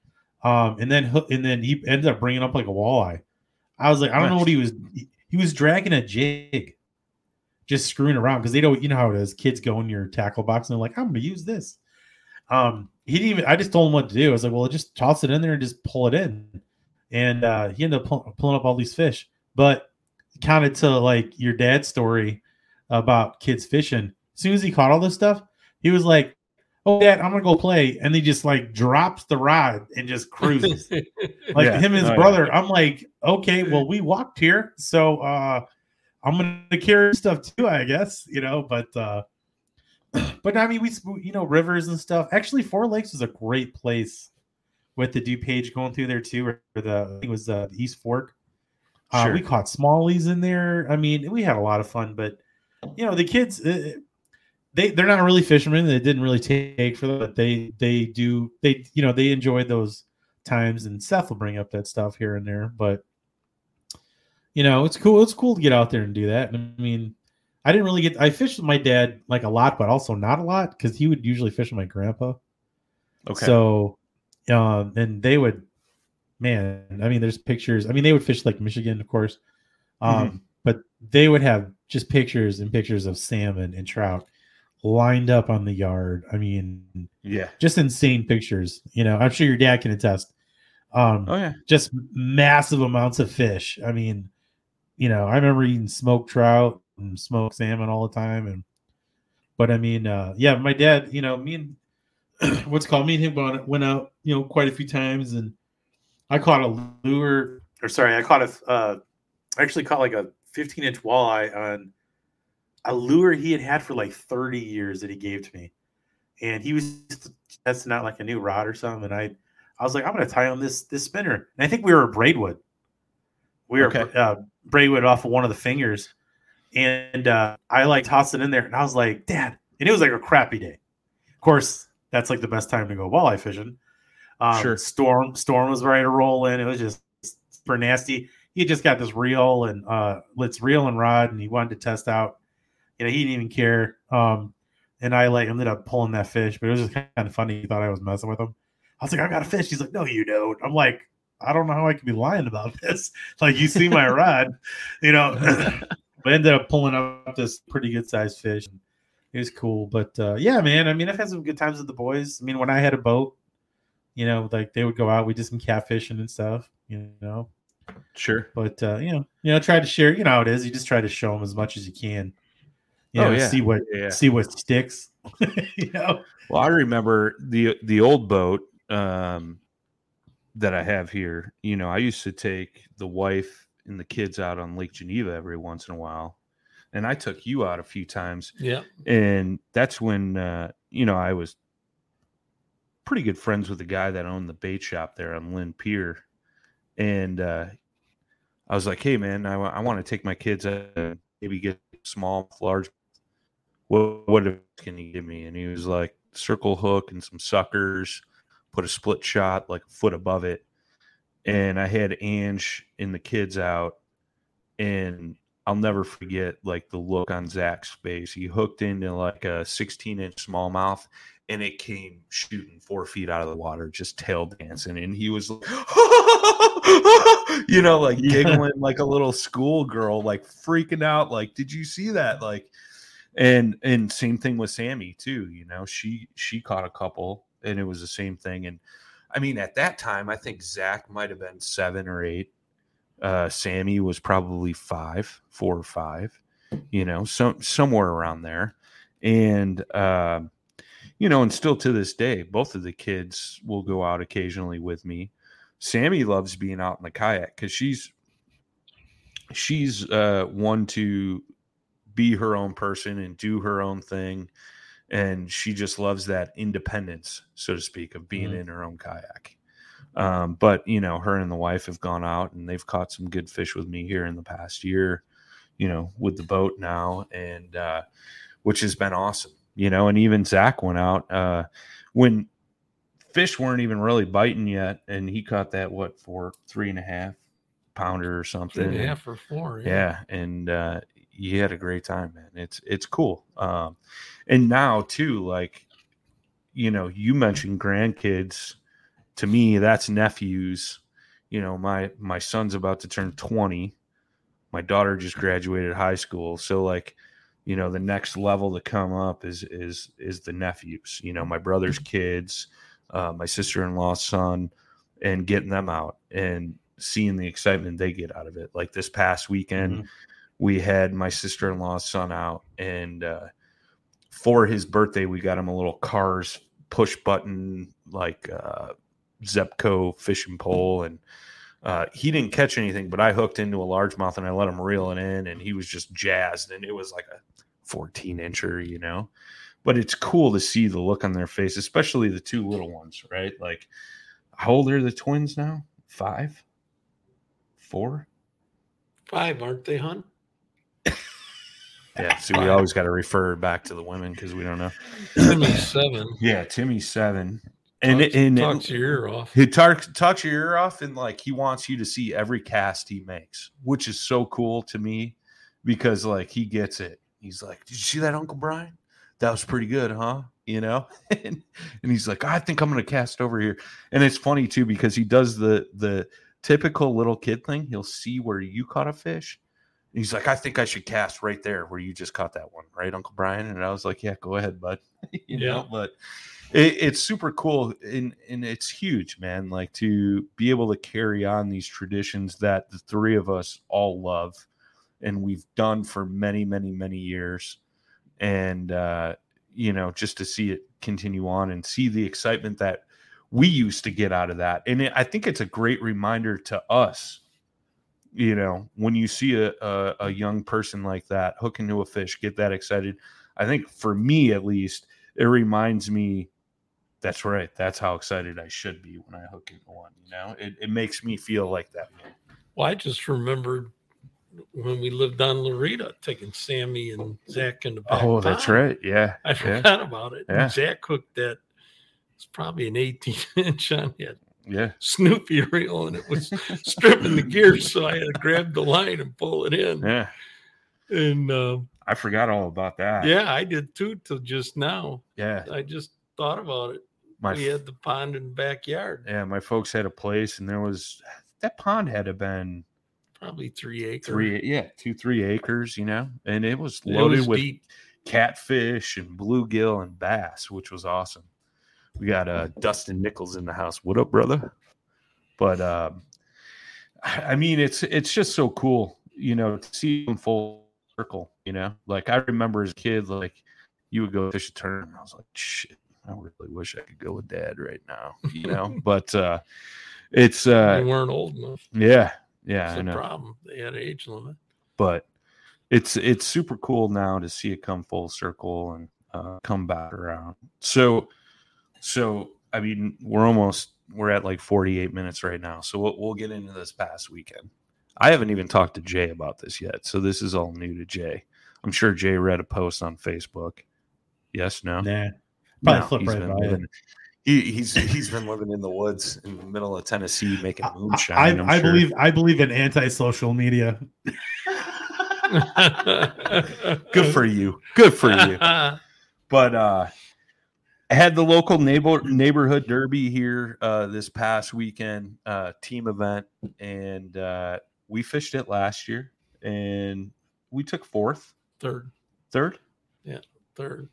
um, and then and then he ended up bringing up like a walleye. I was like, I don't know what he was. He was dragging a jig just screwing around because they don't, you know how it is. Kids go in your tackle box and they're like, I'm going to use this. Um, he didn't even, I just told him what to do. I was like, well, just toss it in there and just pull it in. And uh, he ended up pull, pulling up all these fish. But kind of to like your dad's story about kids fishing, as soon as he caught all this stuff, he was like, Oh, dad, I'm gonna go play. And he just like drops the rod and just cruises. like Yeah. him and his Oh, yeah. brother. I'm like, okay, well, we walked here. So uh I'm gonna carry stuff too, I guess, you know. But uh but I mean, we you know rivers and stuff. Actually, Four Lakes is a great place with the DuPage going through there too, or the I think it was uh, the East Fork. Uh, Sure. We caught smallies in there. I mean, we had a lot of fun. But you know, the kids, uh, they they're not really fishermen. They didn't really take for them, but they they do they you know they enjoyed those times. And Seth will bring up that stuff here and there, but you know, it's cool. It's cool to get out there and do that. I mean, I didn't really get. I fished with my dad like a lot, but also not a lot because he would usually fish with my grandpa. Okay. So, um, and they would, man. I mean, there's pictures. I mean, they would fish like Michigan, of course, um, but they would have just pictures and pictures of salmon and trout lined up on the yard. I mean, yeah. just insane pictures. You know, I'm sure your dad can attest. Um, Oh yeah. just massive amounts of fish. I mean, you know, I remember eating smoked trout and smoked salmon all the time. And, but I mean, uh, yeah, my dad, you know, me and what's called me and him went, out, you know, quite a few times. And I caught a lure, or sorry, I caught a, uh, I actually caught like a 15 inch walleye on a lure he had had for like 30 years that he gave to me. And he was testing out like a new rod or something. And I, I was like, I'm going to tie on this this spinner, and I think we were at Braidwood. We were Okay. uh, Braidwood off of one of the fingers, and uh, I like tossed it in there, and I was like, Dad, and it was like a crappy day. Of course, that's like the best time to go walleye fishing. Um, Sure. Storm storm was ready to roll in. It was just super nasty. He just got this reel and uh, let's reel and rod, and he wanted to test out. You know, he didn't even care. Um, and I like ended up pulling that fish, but it was just kind of funny. He thought I was messing with him. I was like, I got a fish. He's like, No, you don't. I'm like, I don't know how I could be lying about this. Like, you see my rod, you know. but ended up pulling up this pretty good sized fish. It was cool. But uh, yeah, man. I mean, I've had some good times with the boys. I mean, when I had a boat, you know, like they would go out, we did some catfishing and stuff, you know. Sure. But uh, you know, you know, try to share. You know how it is. You just try to show them as much as you can. You Oh, know, yeah. see what Yeah. see what sticks. you know. Well, I remember the the old boat um, that I have here. You know, I used to take the wife and the kids out on Lake Geneva every once in a while, and I took you out a few times. Yeah. And that's when uh, you know I was pretty good friends with the guy that owned the bait shop there on Linn Pier, and uh, I was like, "Hey, man, I, want to take my kids out and maybe get small, large. What what can you give me?" And he was like, "Circle hook and some suckers. Put a split shot like a foot above it." And I had Ange and the kids out, and I'll never forget like the look on Zach's face. He hooked into like a 16 inch smallmouth and it came shooting four feet out of the water, just tail dancing. And he was like, oh, you know, like Yeah. giggling like a little schoolgirl, like freaking out. Like, did you see that? Like, and and same thing with Sammy too. You know, she she caught a couple, and it was the same thing. And I mean, at that time, I think Zach might have been seven or eight. Uh, Sammy was probably five, four or five. You know, some somewhere around there, and. um you know, and still to this day, both of the kids will go out occasionally with me. Sammy loves being out in the kayak because she's she's uh, one to be her own person and do her own thing, and she just loves that independence, so to speak, of being Mhm. in her own kayak. Um, but you know, her and the wife have gone out and they've caught some good fish with me here in the past year. You know, with the boat now, and uh, which has been awesome. You know, and even Zach went out uh, when fish weren't even really biting yet, and he caught that what for three and a half pounder or something. and a half or four. yeah, and uh, you had a great time, man. It's it's cool. Um, and now too, like you know, you mentioned grandkids. To me, that's nephews. You know, my my son's about to turn twenty. My daughter just graduated high school, so like, you know, the next level to come up is is is the nephews. You know, my brother's kids, uh, my sister in law's son, and getting them out and seeing the excitement they get out of it. Like this past weekend, Mhm. we had my sister in law's son out, and uh, for his birthday, we got him a little Cars push button like uh, Zebco fishing pole, and uh, he didn't catch anything, but I hooked into a largemouth and I let him reel it in, and he was just jazzed, and it was like a 14 incher, you know. But it's cool to see the look on their face, especially the two little ones, right? Like, how old are the twins now? Five, four? Five, aren't they, hun? Yeah. See, we always got to refer back to the women because we don't know. Timmy's seven. Yeah, Timmy's seven, and Talks, and talks your ear off. he talks talks your ear off, and like he wants you to see every cast he makes, which is so cool to me because like he gets it. He's like, "Did you see that, Uncle Brian? That was pretty good, huh?" You know, and, and he's like, "I think I'm gonna cast over here," and it's funny too because he does the the typical little kid thing. He'll see where you caught a fish. and He's like, I think I should cast right there where you just caught that one, right, Uncle Brian? And I was like, Yeah, go ahead, bud. you Yeah. know, but it, it's super cool and and it's huge, man. Like to be able to carry on these traditions that the three of us all love and we've done for many, many, many years. And uh, you know, just to see it continue on and see the excitement that we used to get out of that. And it, I think it's a great reminder to us, you know, when you see a, a, a young person like that hook into a fish, get that excited. I think for me, at least, it reminds me that's right. That's how excited I should be when I hook into one. You know, it, it makes me feel like that. Well, I just remembered when we lived on Larita, taking Sammy and Zach in the back. Oh, that's pond. right. Yeah. I yeah. forgot about it. Yeah. Zach hooked that. It's probably an 18 inch on that Yeah. Snoopy reel, and it was stripping the gear. so I had to grab the line and pull it in. Yeah. And uh, I forgot all about that. yeah, I did too till just now. Yeah. I just thought about it. My we had the pond in the backyard, yeah, my folks had a place and there was that pond had to been probably three acres. three yeah, two, three acres, you know, and it was It loaded was with deep. catfish and bluegill and bass, which was awesome. We got uh Dustin Nichols in the house. What up, brother? But um I mean it's it's just so cool, you know, to see them full circle, you know. Like I remember as a kid, like you would go fish a tournament. I was like, shit, I really wish I could go with dad right now, you know. but uh it's uh weren't old enough. yeah, yeah, it's I know problem. They had an age limit. but it's it's super cool now to see it come full circle and uh, come back around. So, so I mean, we're almost we're at like 48 minutes right now. So we'll, we'll get into this past weekend. I haven't even talked to Jay about this yet, so this is all new to Jay. I'm sure Jay read a post on Facebook. Yes, no, Nah. Probably No, flip right been by it. Living- He, he's he's been living in the woods in the middle of Tennessee making moonshine. I, I'm I sure. believe I believe in anti-social media. Good for you. Good for you. but uh I had the local neighbor neighborhood derby here uh, this past weekend, uh, team event, and uh, we fished it last year, and we took fourth, Third, third. yeah, third.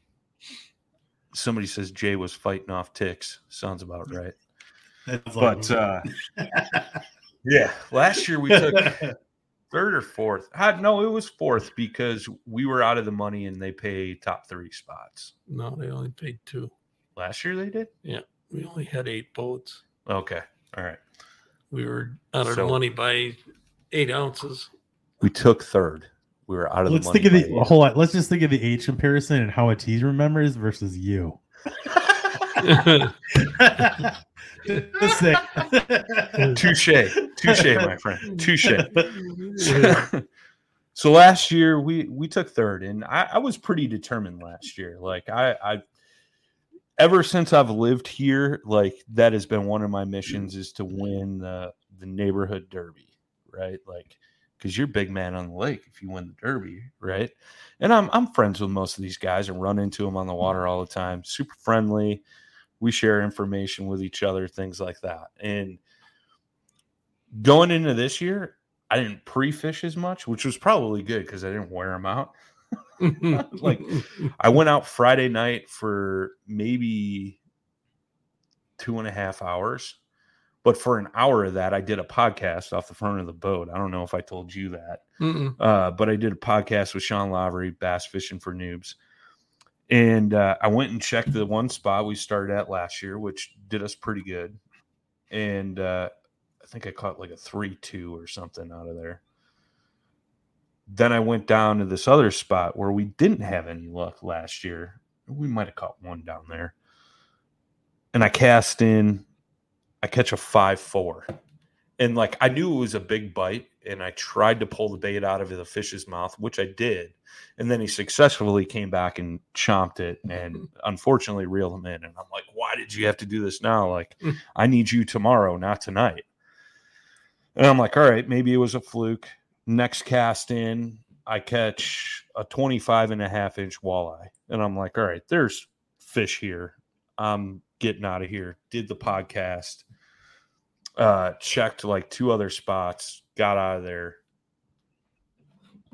Somebody says Jay was fighting off ticks. Sounds about right. That's But uh, yeah, last year we took third or fourth. Had no, it was fourth because we were out of the money and they pay top three spots. No, they only paid two. Last year they did. Yeah, we only had eight boats. Okay, all right. We were out of So- the money by eight ounces. We took third. We were out of let's the money. think of the eight. hold on. Let's just think of the age comparison and how a tease remembers versus you. Just say- Touche, touche, my friend, touche. so last year we we took third, and I, I was pretty determined last year. Like I, I, ever since I've lived here, like that has been one of my missions is to win the the neighborhood derby, right? Like because you're big man on the lake if you win the derby, right? And I'm I'm friends with most of these guys and run into them on the mm. water all the time. Super friendly. We share information with each other, things like that, and going into this year, I didn't pre-fish as much, which was probably good because I didn't wear them out. Like, I went out Friday night for maybe two and a half hours, but for an hour of that, I did a podcast off the front of the boat. I don't know if I told you that, uh, but I did a podcast with Sean Lavery, Bass Fishing for Noobs. And uh, I went and checked the one spot we started at last year, which did us pretty good. And uh, I think I caught like a 3 2 or something out of there. Then I went down to this other spot where we didn't have any luck last year. We might have caught one down there. And I cast in, I catch a 5 4. And like I knew it was a big bite, and I tried to pull the bait out of the fish's mouth, which I did. And then he successfully came back and chomped it and unfortunately reeled him in. And I'm like, why did you have to do this now? Like, Mm. I need you tomorrow, not tonight. And I'm like, all right, maybe it was a fluke. Next cast in, I catch a 25 and a half inch walleye. And I'm like, all right, there's fish here. I'm getting out of here. Did the podcast, uh, checked like two other spots, got out of there,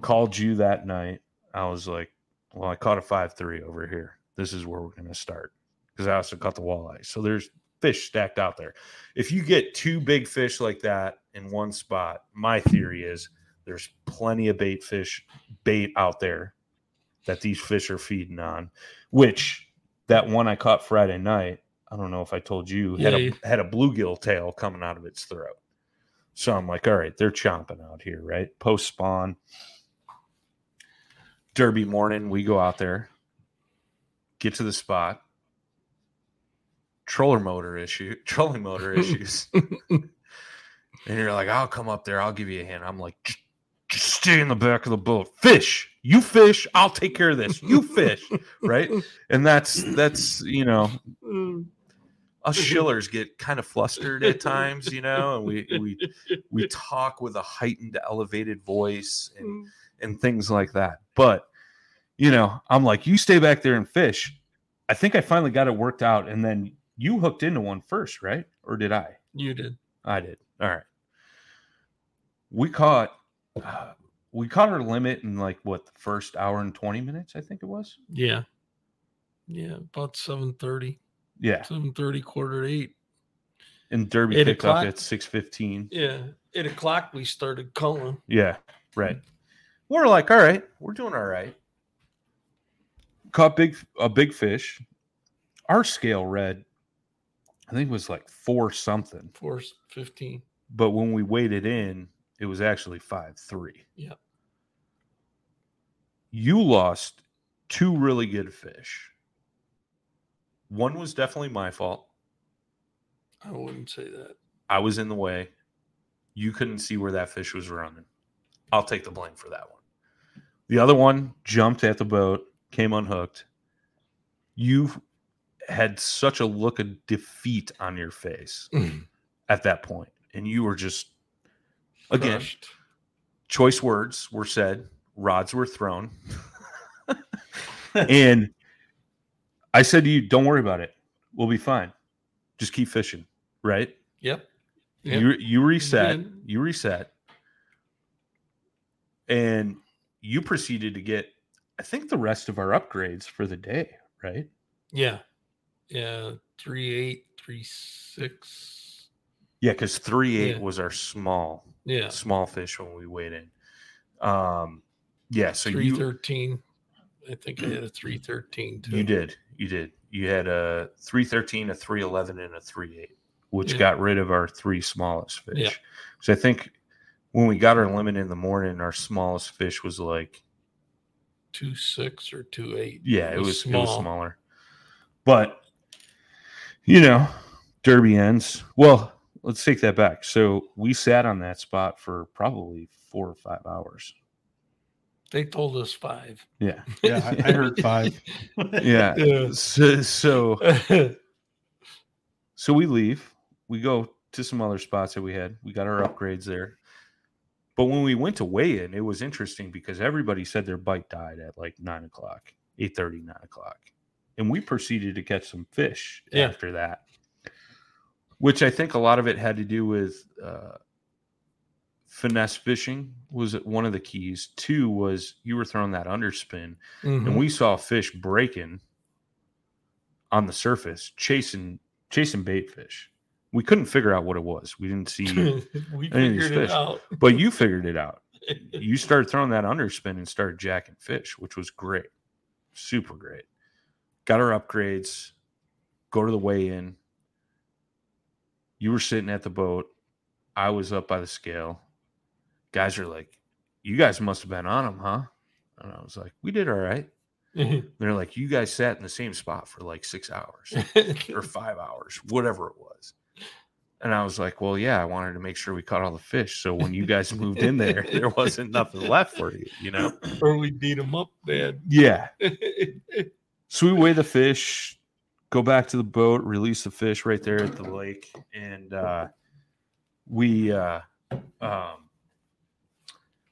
called you that night. I was like, well, I caught a 5 3 over here. This is where we're going to start because I also caught the walleye. So there's fish stacked out there. If you get two big fish like that in one spot, my theory is there's plenty of bait fish, bait out there that these fish are feeding on, which that one I caught Friday night, I don't know if I told you, had Yeah. a had a bluegill tail coming out of its throat. So I'm like, all right, they're chomping out here, right? Post spawn. Derby morning, we go out there, get to the spot. Troller motor issue, trolling motor issues. and you're like, I'll come up there, I'll give you a hand. I'm like, just, just stay in the back of the boat. Fish. You fish, I'll take care of this. You fish. right? And that's that's you know, Mm. Us Schillers get kind of flustered at times, you know, and we we we talk with a heightened elevated voice and and things like that. But you know, I'm like, you stay back there and fish. I think I finally got it worked out, and then you hooked into one first, right? Or did I? You did. I did. All right. We caught uh, we caught our limit in like what the first hour and 20 minutes, I think it was. Yeah. Yeah. About 7.30. Yeah. 7.30, quarter to eight. And Derby Eight picked up o'clock? at 6:15. Yeah. Eight o'clock we started calling. Yeah, right. We're like, all right, we're doing all right. Caught big a big fish. Our scale read, I think it was like four something. Four fifteen. But when we weighed it in, it was actually five three. Yeah. You lost two really good fish. One was definitely my fault. I wouldn't say that. I was in the way. You couldn't see where that fish was running. I'll take the blame for that one. The other one jumped at the boat, came unhooked. You had such a look of defeat on your face mm. at that point, and you were just again Crushed. choice words were said, rods were thrown. and I said to you, don't worry about it. We'll be fine. Just keep fishing, right? Yep. Yep. You you reset, you reset, and you proceeded to get, I think, the rest of our upgrades for the day, right? Yeah. Yeah. Three eight, three six. Yeah, because three eight Yeah. was our small Yeah. small fish when we weighed in. Um, yeah, so three you thirteen. I think I had a three thirteen too. you did you did you had a three thirteen, a three eleven, and a three eight, which Yeah. got rid of our three smallest fish. Yeah. So I think when we got our limit in the morning, our smallest fish was like two six or two eight. Yeah, it was, small. it was smaller. But you know, Derby ends. Well, let's take that back. So we sat on that spot for probably four or five hours. They told us five. Yeah. Yeah, I, I heard five. Yeah. Yeah. So, so so we leave. We go to some other spots that we had. We got our upgrades there. But when we went to weigh in, it was interesting because everybody said their bite died at like nine o'clock, 8 9 o'clock. And we proceeded to catch some fish Yeah. after that, which I think a lot of it had to do with uh, finesse fishing was one of the keys. Two was you were throwing that underspin Mhm. and we saw fish breaking on the surface, chasing chasing bait fish. We couldn't figure out what it was. We didn't see, we any of these fish. but you figured it out. You started throwing that underspin and started jacking fish, which was great, super great. Got our upgrades. Go to the weigh-in. You were sitting at the boat. I was up by the scale. Guys are like, "You guys must have been on them, huh?" And I was like, "We did all right." They're like, you guys sat in the same spot for like six hours or five hours, whatever it was. And I was like, well, yeah, I wanted to make sure we caught all the fish. So when you guys moved in there, there wasn't nothing left for you, you know? or we beat them up bad. Yeah. So we weigh the fish, go back to the boat, release the fish right there at the lake. And uh, we, uh, um,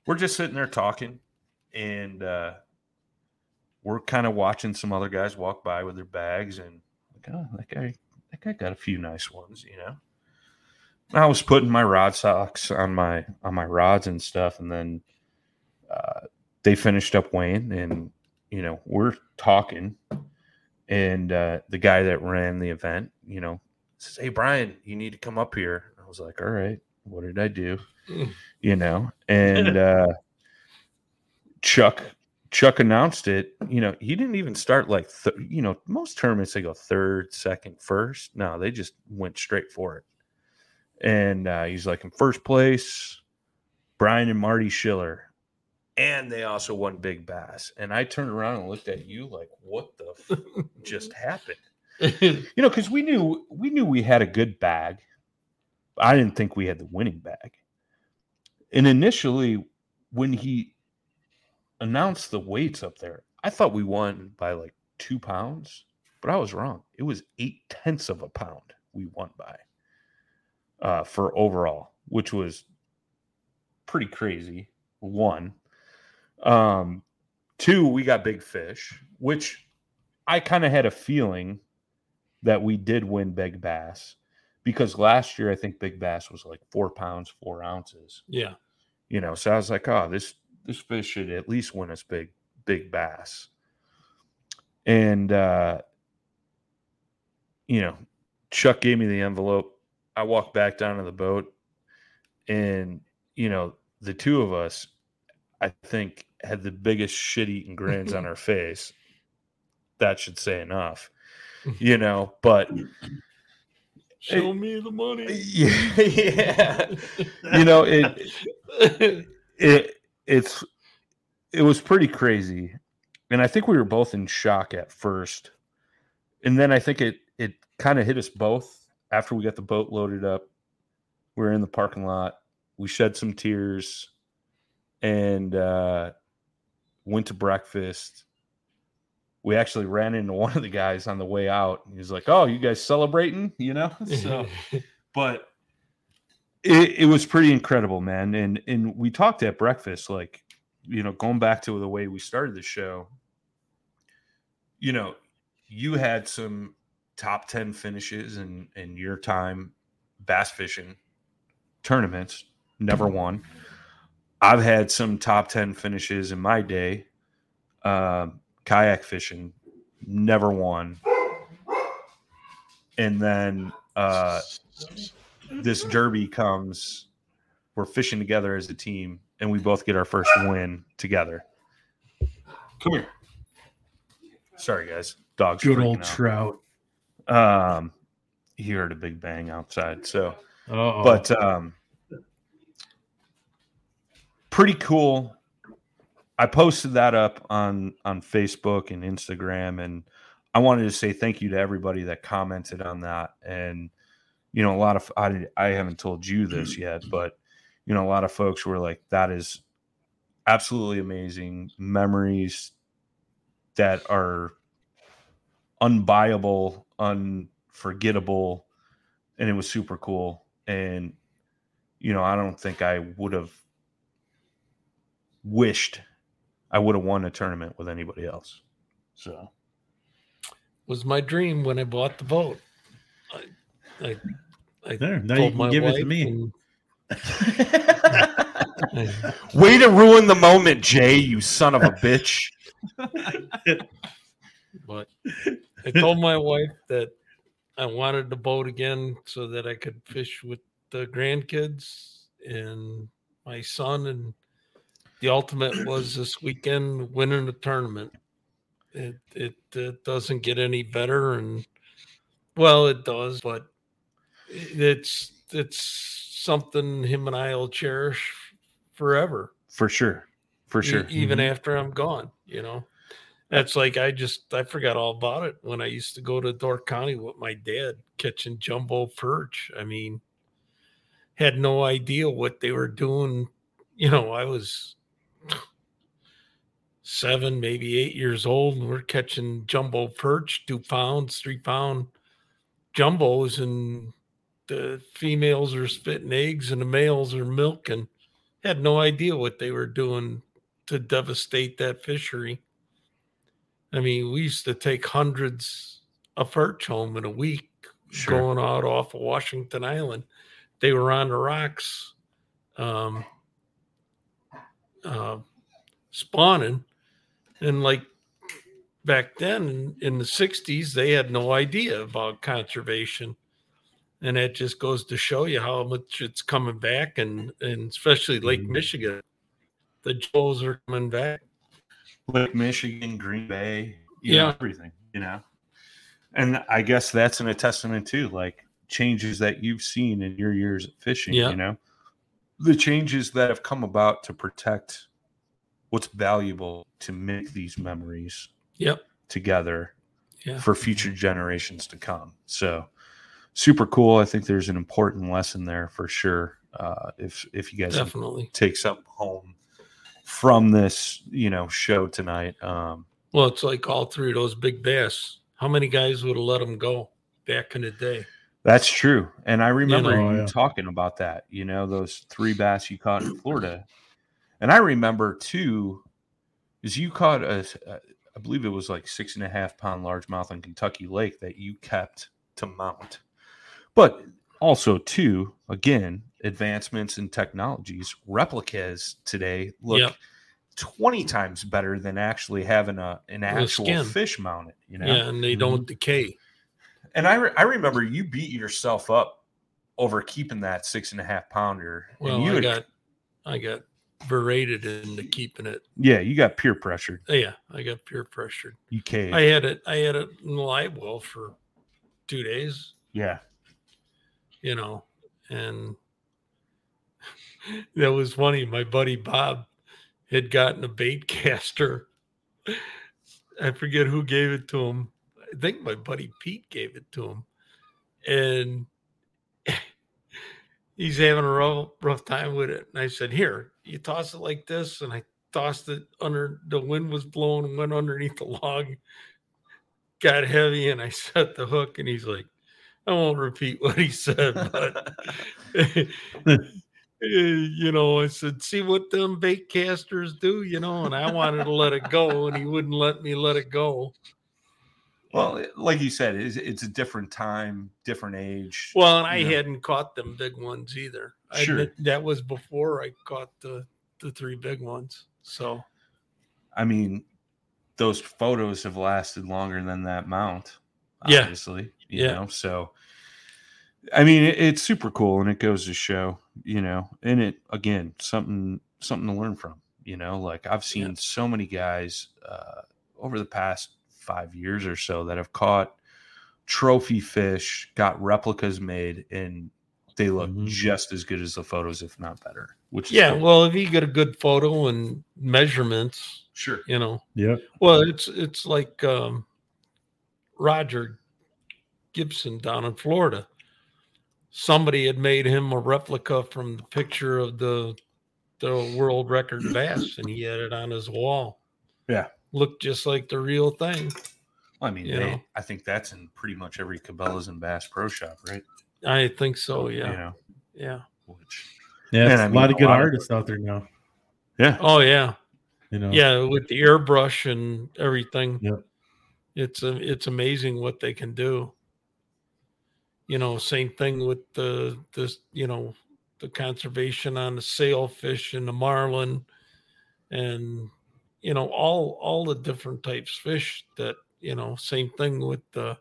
we're just sitting there talking. And, uh, we're kind of watching some other guys walk by with their bags and like, oh, that guy, that guy got a few nice ones, you know. I was putting my rod socks on my on my rods and stuff, and then uh, they finished up weighing, and you know we're talking, and uh, the guy that ran the event, you know, says, "Hey Brian, you need to come up here." I was like, "All right, what did I do?" Mm. You know, and uh, Chuck Chuck announced it. You know, he didn't even start like th- you know most tournaments they go third, second, first. No, they just went straight for it. And uh, he's like in first place, Brian and Marty Schiller, and they also won Big Bass. And I turned around and looked at you like, what the f- just happened? You know, because we knew we knew we had a good bag. I didn't think we had the winning bag. And initially, when he announced the weights up there, I thought we won by like two pounds, but I was wrong. It was eight tenths of a pound we won by uh, for overall, which was pretty crazy. One, um, two, we got big fish, which I kind of had a feeling that we did win big bass because last year I think big bass was like four pounds four ounces. Yeah. you know so i was like oh this this fish should at least win us big big bass. And uh you know chuck gave me the envelope. I walked back down to the boat and you know the two of us i think had the biggest shit-eating grins on our face. That should say enough you know but Show me the money. yeah, yeah. you know it it it's it was pretty crazy. And i think we were both in shock at first. And then i think it it kind of hit us both after we got the boat loaded up. We were in the parking lot. We shed some tears. And uh went to breakfast we actually ran into one of the guys on the way out. He was like oh you guys celebrating? You know? So but it, it was pretty incredible, man. And and we talked at breakfast, like you know, going back to the way we started the show. You know, you had some top 10 finishes in in your time bass fishing tournaments never won. I've had some top 10 finishes in my day. Uh, kayak fishing never won and then uh, this derby comes we're fishing together as a team and we both get our first win together come here sorry guys dogs Good old out. trout. Um, he heard a big bang outside. So, Oh, but um, pretty cool. I posted that up on on Facebook and Instagram, and I wanted to say thank you to everybody that commented on that. And you know, a lot of I I haven't told you this mm-hmm. yet, but you know, a lot of folks were like, "That is absolutely amazing memories that are unbuyable, unforgettable, and it was super cool. And you know, I don't think I would have wished I would have won a tournament with anybody else. So was my dream when I bought the boat. I, I, I There, now told you my can give it to me. and- I- way to ruin the moment, Jay, you son of a bitch. but I told my wife that I wanted the boat again so that I could fish with the grandkids and my son. And the ultimate was this weekend winning the tournament. It, it it doesn't get any better, and well, it does, but it's it's something him and I will cherish forever For sure. For e- sure. even Mhm. after I'm gone, you know. That's like I just I forgot all about it when I used to go to Door County with my dad catching jumbo perch. I mean, had no idea what they were doing. You know, I was seven, maybe eight years old, and we're catching jumbo perch, two pounds, three pound jumbos, and the females are spitting eggs and the males are milking. Had no idea what they were doing to devastate that fishery. I mean, we used to take hundreds of perch home in a week Sure. going out off of Washington Island. They were on the rocks, um, uh, spawning. And like back then in, in the 60s, they had no idea about conservation. And that just goes to show you how much it's coming back, and, and especially Lake Mm-hmm. Michigan. The Joes are coming back. Lake Michigan, Green Bay, you Yeah. know, everything, you know. And I guess that's an a testament to like changes that you've seen in your years of fishing, Yeah. you know. The changes that have come about to protect what's valuable to make these memories Yep. together Yeah. for future generations to come. So super cool. I think there's an important lesson there for sure. Uh, if if you guys Definitely. take something home from this, you know, show tonight. Um, Well, it's like all three of those big bass. How many guys would have let them go back in the day? That's true. And I remember know, you yeah. talking about that, you know, those three bass you caught in Florida. And I remember too, is you caught a, I believe it was like six and a half pound largemouth on Kentucky Lake that you kept to mount. But also too, again, advancements in technologies, replicas today look Yep. 20 times better than actually having a an actual skin. fish mounted, you know. Yeah, and they mm-hmm. don't decay. And I, re- I remember you beat yourself up over keeping that six and a half pounder. and Well, you I had- got I got berated into keeping it. yeah, you got peer pressured. Yeah, I got peer pressured. You caved. I had it. I had it in the live well for two days. yeah. you know, and that was funny. My buddy Bob had gotten a bait caster. I forget who gave it to him. I think my buddy Pete gave it to him. And he's having a rough, rough time with it. And I said, Here, you toss it like this. And I tossed it under the wind was blowing and went underneath the log. Got heavy and I set the hook and he's like, I won't repeat what he said, but you know, I said, see what them bait casters do, you know, and I wanted to let it go, and he wouldn't let me let it go. Well, like you said, it's, it's a different time, different age. Well, and I know. hadn't caught them big ones either. I Sure. admit that was before I caught the the three big ones. So I mean, those photos have lasted longer than that mount. Yeah. Obviously, you Yeah. know. So, I mean, it, it's super cool, and it goes to show, you know, and it again something something to learn from. You know, like I've seen so many guys uh, over the past five years or so that have caught trophy fish, got replicas made, and they look Mhm. just as good as the photos, if not better. Which yeah, cool. well, if you get a good photo and measurements, sure. you know, yeah. well, it's it's like um, Roger Gibson down in Florida. Somebody had made him a replica from the picture of the the world record bass, and he had it on his wall. Yeah. Looked just like the real thing. I mean, they. I think that's in pretty much every Cabela's and Bass Pro Shop, right? I think so. Yeah, You know, yeah. which Yeah, And there's I a mean, lot of a good lot of- artists out there now. yeah, Oh yeah, You know. yeah. With the airbrush and everything, Yeah. it's a, it's amazing what they can do. You know, same thing with the this. You know, the conservation on the sailfish and the marlin, and you know all all the different types of fish that you know. Same thing with the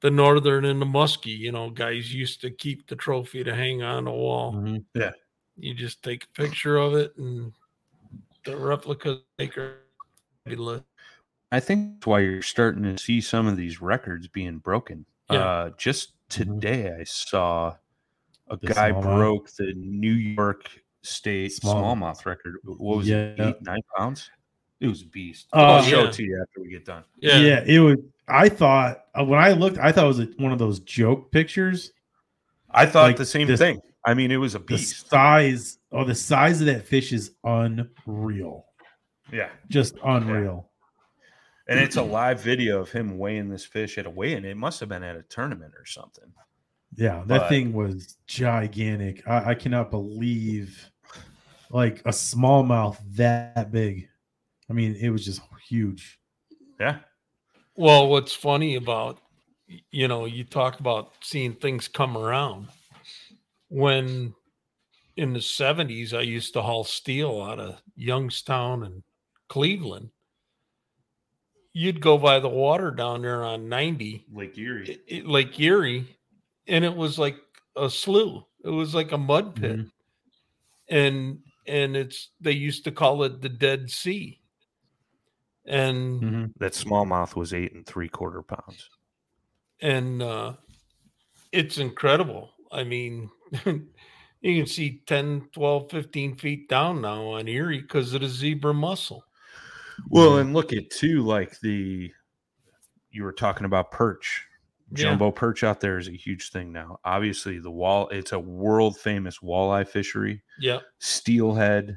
the northern and the muskie. You know, guys used to keep the trophy to hang on the wall. Mhm. You just take a picture of it and the replica maker. I think that's why you're starting to see some of these records being broken. Yeah. Uh, just Mhm. today, I saw a The guy smallmouth? broke the New York State Small- smallmouth record. What was Yeah. it? Eight, nine pounds. It was a beast. Oh, I'll show yeah. it to you after we get done. Yeah. Yeah. it was. I thought uh, when I looked, I thought it was a, one of those joke pictures. I thought Like the same this- thing. I mean, it was a The beast. size, oh, the size of that fish is unreal. Yeah. Just unreal. And it's a live video of him weighing this fish at a weigh-in. It must have been at a tournament or something. Yeah, that But- thing was gigantic. I, I cannot believe like a smallmouth that big. I mean, it was just huge. Yeah. Well, what's funny about you know, you talk about seeing things come around. When in the 70s, I used to haul steel out of Youngstown and Cleveland. You'd go by the water down there on 90, Lake Erie. it- it- Lake Erie, and it was like a slough. It was like a mud pit. Mhm. And and it's they used to call it the Dead Sea. And Mhm. That smallmouth was eight and three quarter pounds. and uh, it's incredible. I mean, you can see 10, 12, 15 feet down now on Erie because of the zebra mussel. Well, and look at too, like the you were talking about perch. Yeah. Jumbo perch out there is a huge thing now. Obviously, the wall it's a world famous walleye fishery. Yeah. Steelhead,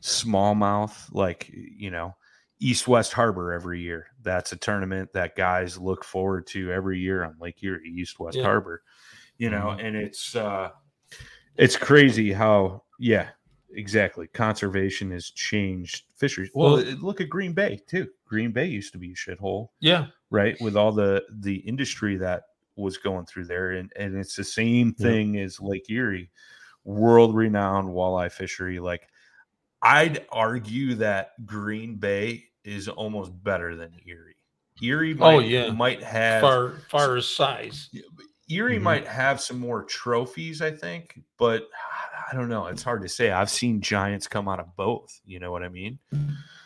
smallmouth, like you know, East West Harbor every year. That's a tournament that guys look forward to every year on Lake Erie, East West Yeah. Harbor. You know, and it's uh it's crazy how yeah, exactly. Conservation has changed fisheries. Well, Well- look at Green Bay too. Green Bay used to be a shithole Yeah. right with all the the industry that was going through there and and it's the same Yeah. thing as lake erie world renowned walleye fishery like i'd argue that green bay is almost better than erie erie might, Oh, yeah. might have Far far as size. erie Mhm. might have some more trophies i think but i don't know it's hard to say i've seen giants come out of both you know what i mean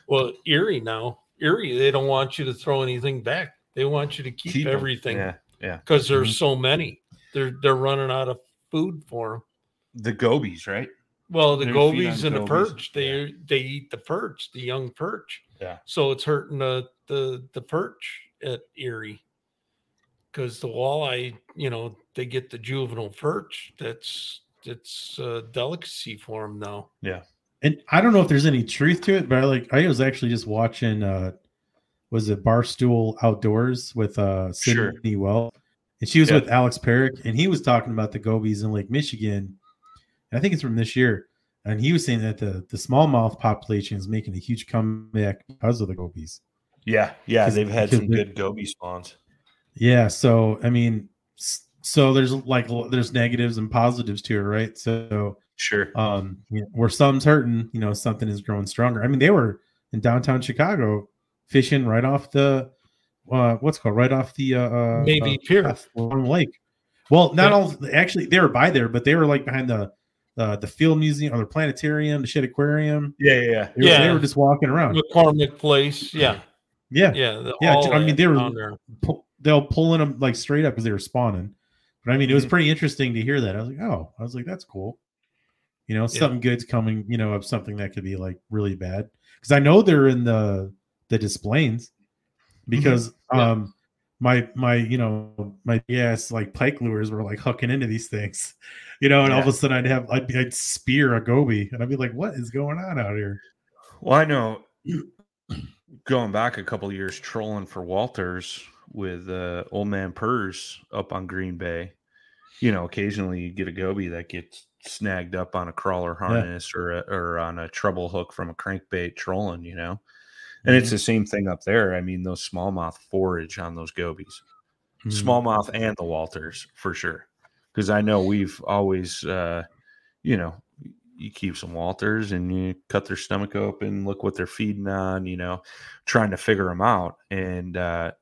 Well, Erie now, Erie, they don't want you to throw anything back. They want you to keep, Keep everything yeah yeah because there's Mhm. so many. They're they're running out of food for them. the gobies right Well, the They feed on gobies and the gobies, perch, they they eat the perch, the young perch. Yeah. So it's hurting the the the perch at Erie because the walleye, you know, they get the juvenile perch. That's it's a delicacy for them now. Yeah. And I don't know if there's any truth to it, but I like I was actually just watching uh was it Barstool Outdoors with uh Sure. Sydney Well. And she was Yeah. with Alex Perrick and he was talking about the gobies in Lake Michigan. I think it's from this year. And he was saying that the the smallmouth population is making a huge comeback because of the gobies. Yeah, yeah, they've had some good goby spawns. Yeah, so I mean, so there's like there's negatives and positives to it, right? So Sure. um, you know, where some's hurting, you know, something is growing stronger. I mean, they were in downtown Chicago fishing right off the uh, what's it called right off the uh, uh, Maybe uh, Pier. off Long Lake. Well, not Yeah. all actually they were by there, but they were like behind the uh, the field museum or the planetarium, the Shedd aquarium. Yeah, yeah, yeah. They, were, they were just walking around. McCormick Place. Yeah. Yeah, Yeah. the- Yeah, I mean, they were- pu- they'll pulling them like straight up because they were spawning. But I mean, it was Mhm. pretty interesting to hear that. I was like, oh, I was like, that's cool. You know, something good's coming. You know, of something that could be like really bad because I know they're in the the displays because Yeah. um my my you know my yes like pike lures were like hooking into these things, you know, and all of a sudden I'd have I'd, I'd spear a goby and I'd be like, what is going on out here? Well, I know going back a couple years trolling for Walters with uh, Old Man Purrs up on Green Bay. You know, occasionally you get a goby that gets snagged up on a crawler harness or a, or on a treble hook from a crankbait trolling. You know, and it's the same thing up there. I mean, those smallmouth forage on those gobies, Mhm. smallmouth and the Walters for sure. Because I know we've always, uh, you know, you keep some Walters and you cut their stomach open, look what they're feeding on, you know, trying to figure them out. And uh,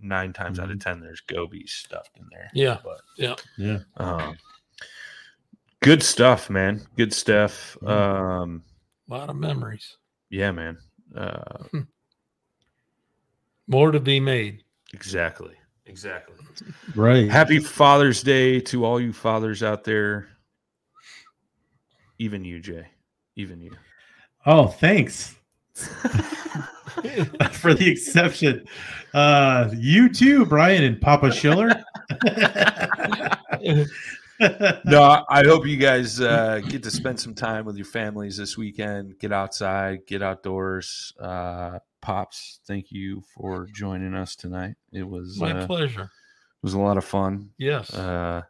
nine times out of ten, there's gobies stuffed in there. Yeah. But Yeah. um, good stuff, man. Good stuff. Mhm. Um, A lot of memories. yeah, man. Uh, More to be made. exactly. Exactly. Right. Happy Father's Day to all you fathers out there. Even you, Jay. Even you. Oh, thanks. for the exception. Uh, you too, Brian and Papa Schiller. no, I- I hope you guys uh, get to spend some time with your families this weekend. Get outside, get outdoors. Uh, Pops, thank you for joining us tonight. It was My uh, it was a lot of fun. Yes. Uh,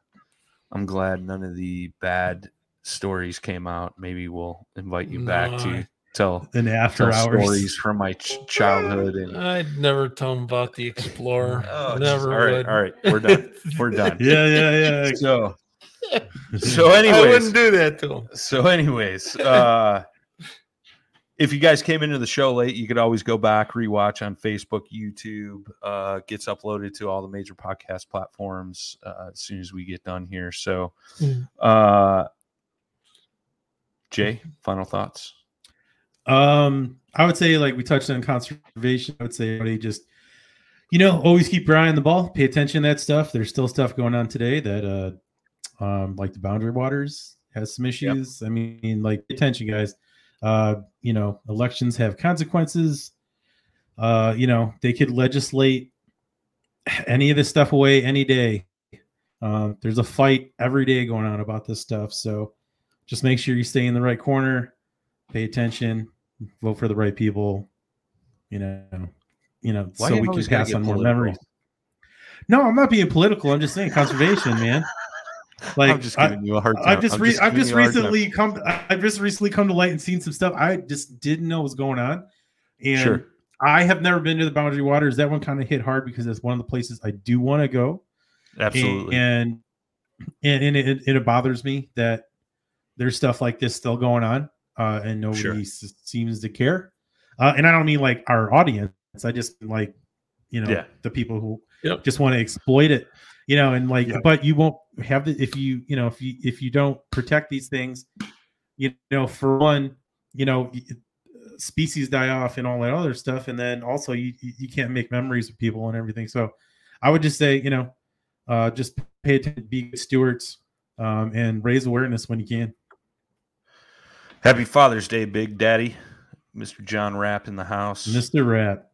I'm glad none of the bad stories came out. Maybe we'll invite you back to I- tell and after tell hours. stories from my ch- childhood and I'd never tell them about the Explorer. Oh, never all right, would. all right, we're done. We're done. Yeah, yeah, yeah, So, so anyways, I wouldn't do that to them. so anyways, uh, if you guys came into the show late, you could always go back, rewatch on Facebook, YouTube. Uh, gets uploaded to all the major podcast platforms uh, as soon as we get done here. So, Mm. uh, Jay, final thoughts. Um, I would say like we touched on conservation. I would say everybody just you know always keep your eye on the ball, pay attention to that stuff. There's still stuff going on today that uh um like the boundary waters has some issues. I mean, like attention, guys. Uh, you know, elections have consequences. Uh, you know, they could legislate any of this stuff away any day. Um, there's a fight every day going on about this stuff. So just make sure you stay in the right corner, pay attention, vote for the right people. You know, you know, Why so we can pass on more memories. No, I'm not being political. I'm just saying conservation, man. Like I'm just I- giving you a hard time. I've just I'm re- I've just you a hard time. recently come I've just recently come to light and seen some stuff I just didn't know was going on. And Sure. I have never been to the Boundary Waters. That one kind of hit hard because it's one of the places I do want to go. Absolutely. And and, and it, it bothers me that there's stuff like this still going on uh, and nobody Sure. s- seems to care. Uh, and I don't mean like our audience. I just like you know Yeah. the people who Yep. just want to exploit it. You know, and like, Yeah. but you won't have the if you you know if you if you don't protect these things, you know, for one, you know, species die off and all that other stuff, and then also you you can't make memories with people and everything. So, I would just say, you know, uh, just pay attention, be good stewards, um, and raise awareness when you can. Happy Father's Day, Big Daddy. Mr. John Rapp in the house. Mr. Rat.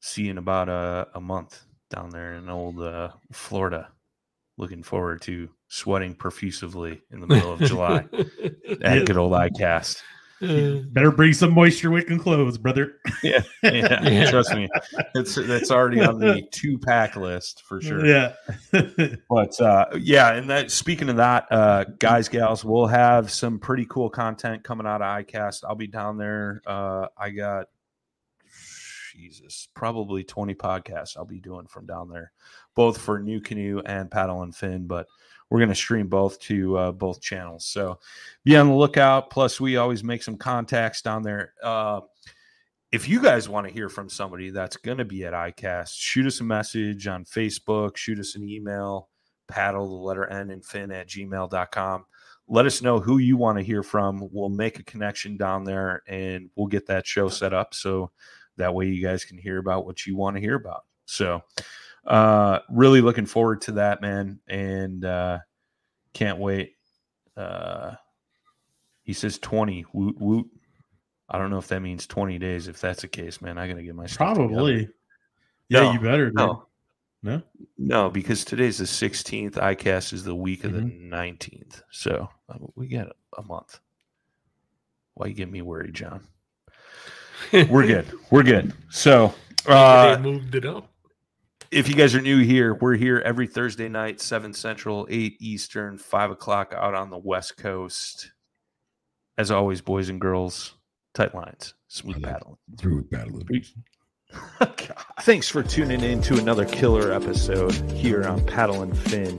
See you in about a, a month down there in old uh, Florida. Looking forward to sweating profusely in the middle of July at good old ICAST. Uh, Better bring some moisture wicking clothes, brother. Yeah, yeah, Yeah. trust me, it's that's already on the two pack list for sure. Yeah. But uh, yeah, and that speaking of that, uh, guys, gals, we'll have some pretty cool content coming out of ICAST. I'll be down there. Uh, I got, jeez, Jesus, probably 20 podcasts I'll be doing from down there, both for New Canoe and Paddle and Fin. But we're going to stream both to uh, both channels. So be on the lookout. Plus, we always make some contacts down there. Uh, if you guys want to hear from somebody that's going to be at ICAST, shoot us a message on Facebook, shoot us an email, paddle the letter N and fin at gmail.com. Let us know who you want to hear from. We'll make a connection down there and we'll get that show set up so that way you guys can hear about what you want to hear about. So, uh, really looking forward to that, man, and uh, can't wait. Uh, he says 20. Woot woot. I don't know if that means 20 days. If that's the case, man, I got to get my stuff. Probably. Yeah, No, you better. dude. No, No? no, because today's the 16th. ICAST is the week of Mm-hmm. the 19th. So uh, we got a month. Why you get me worried, John? We're good. We're good. So, uh, they moved it up. if you guys are new here, we're here every Thursday night, 7 Central, 8 Eastern, 5 o'clock out on the West Coast. As always, boys and girls, tight lines, smooth like paddling. Through paddling. Thanks for tuning in to another killer episode here on Paddle and Fin.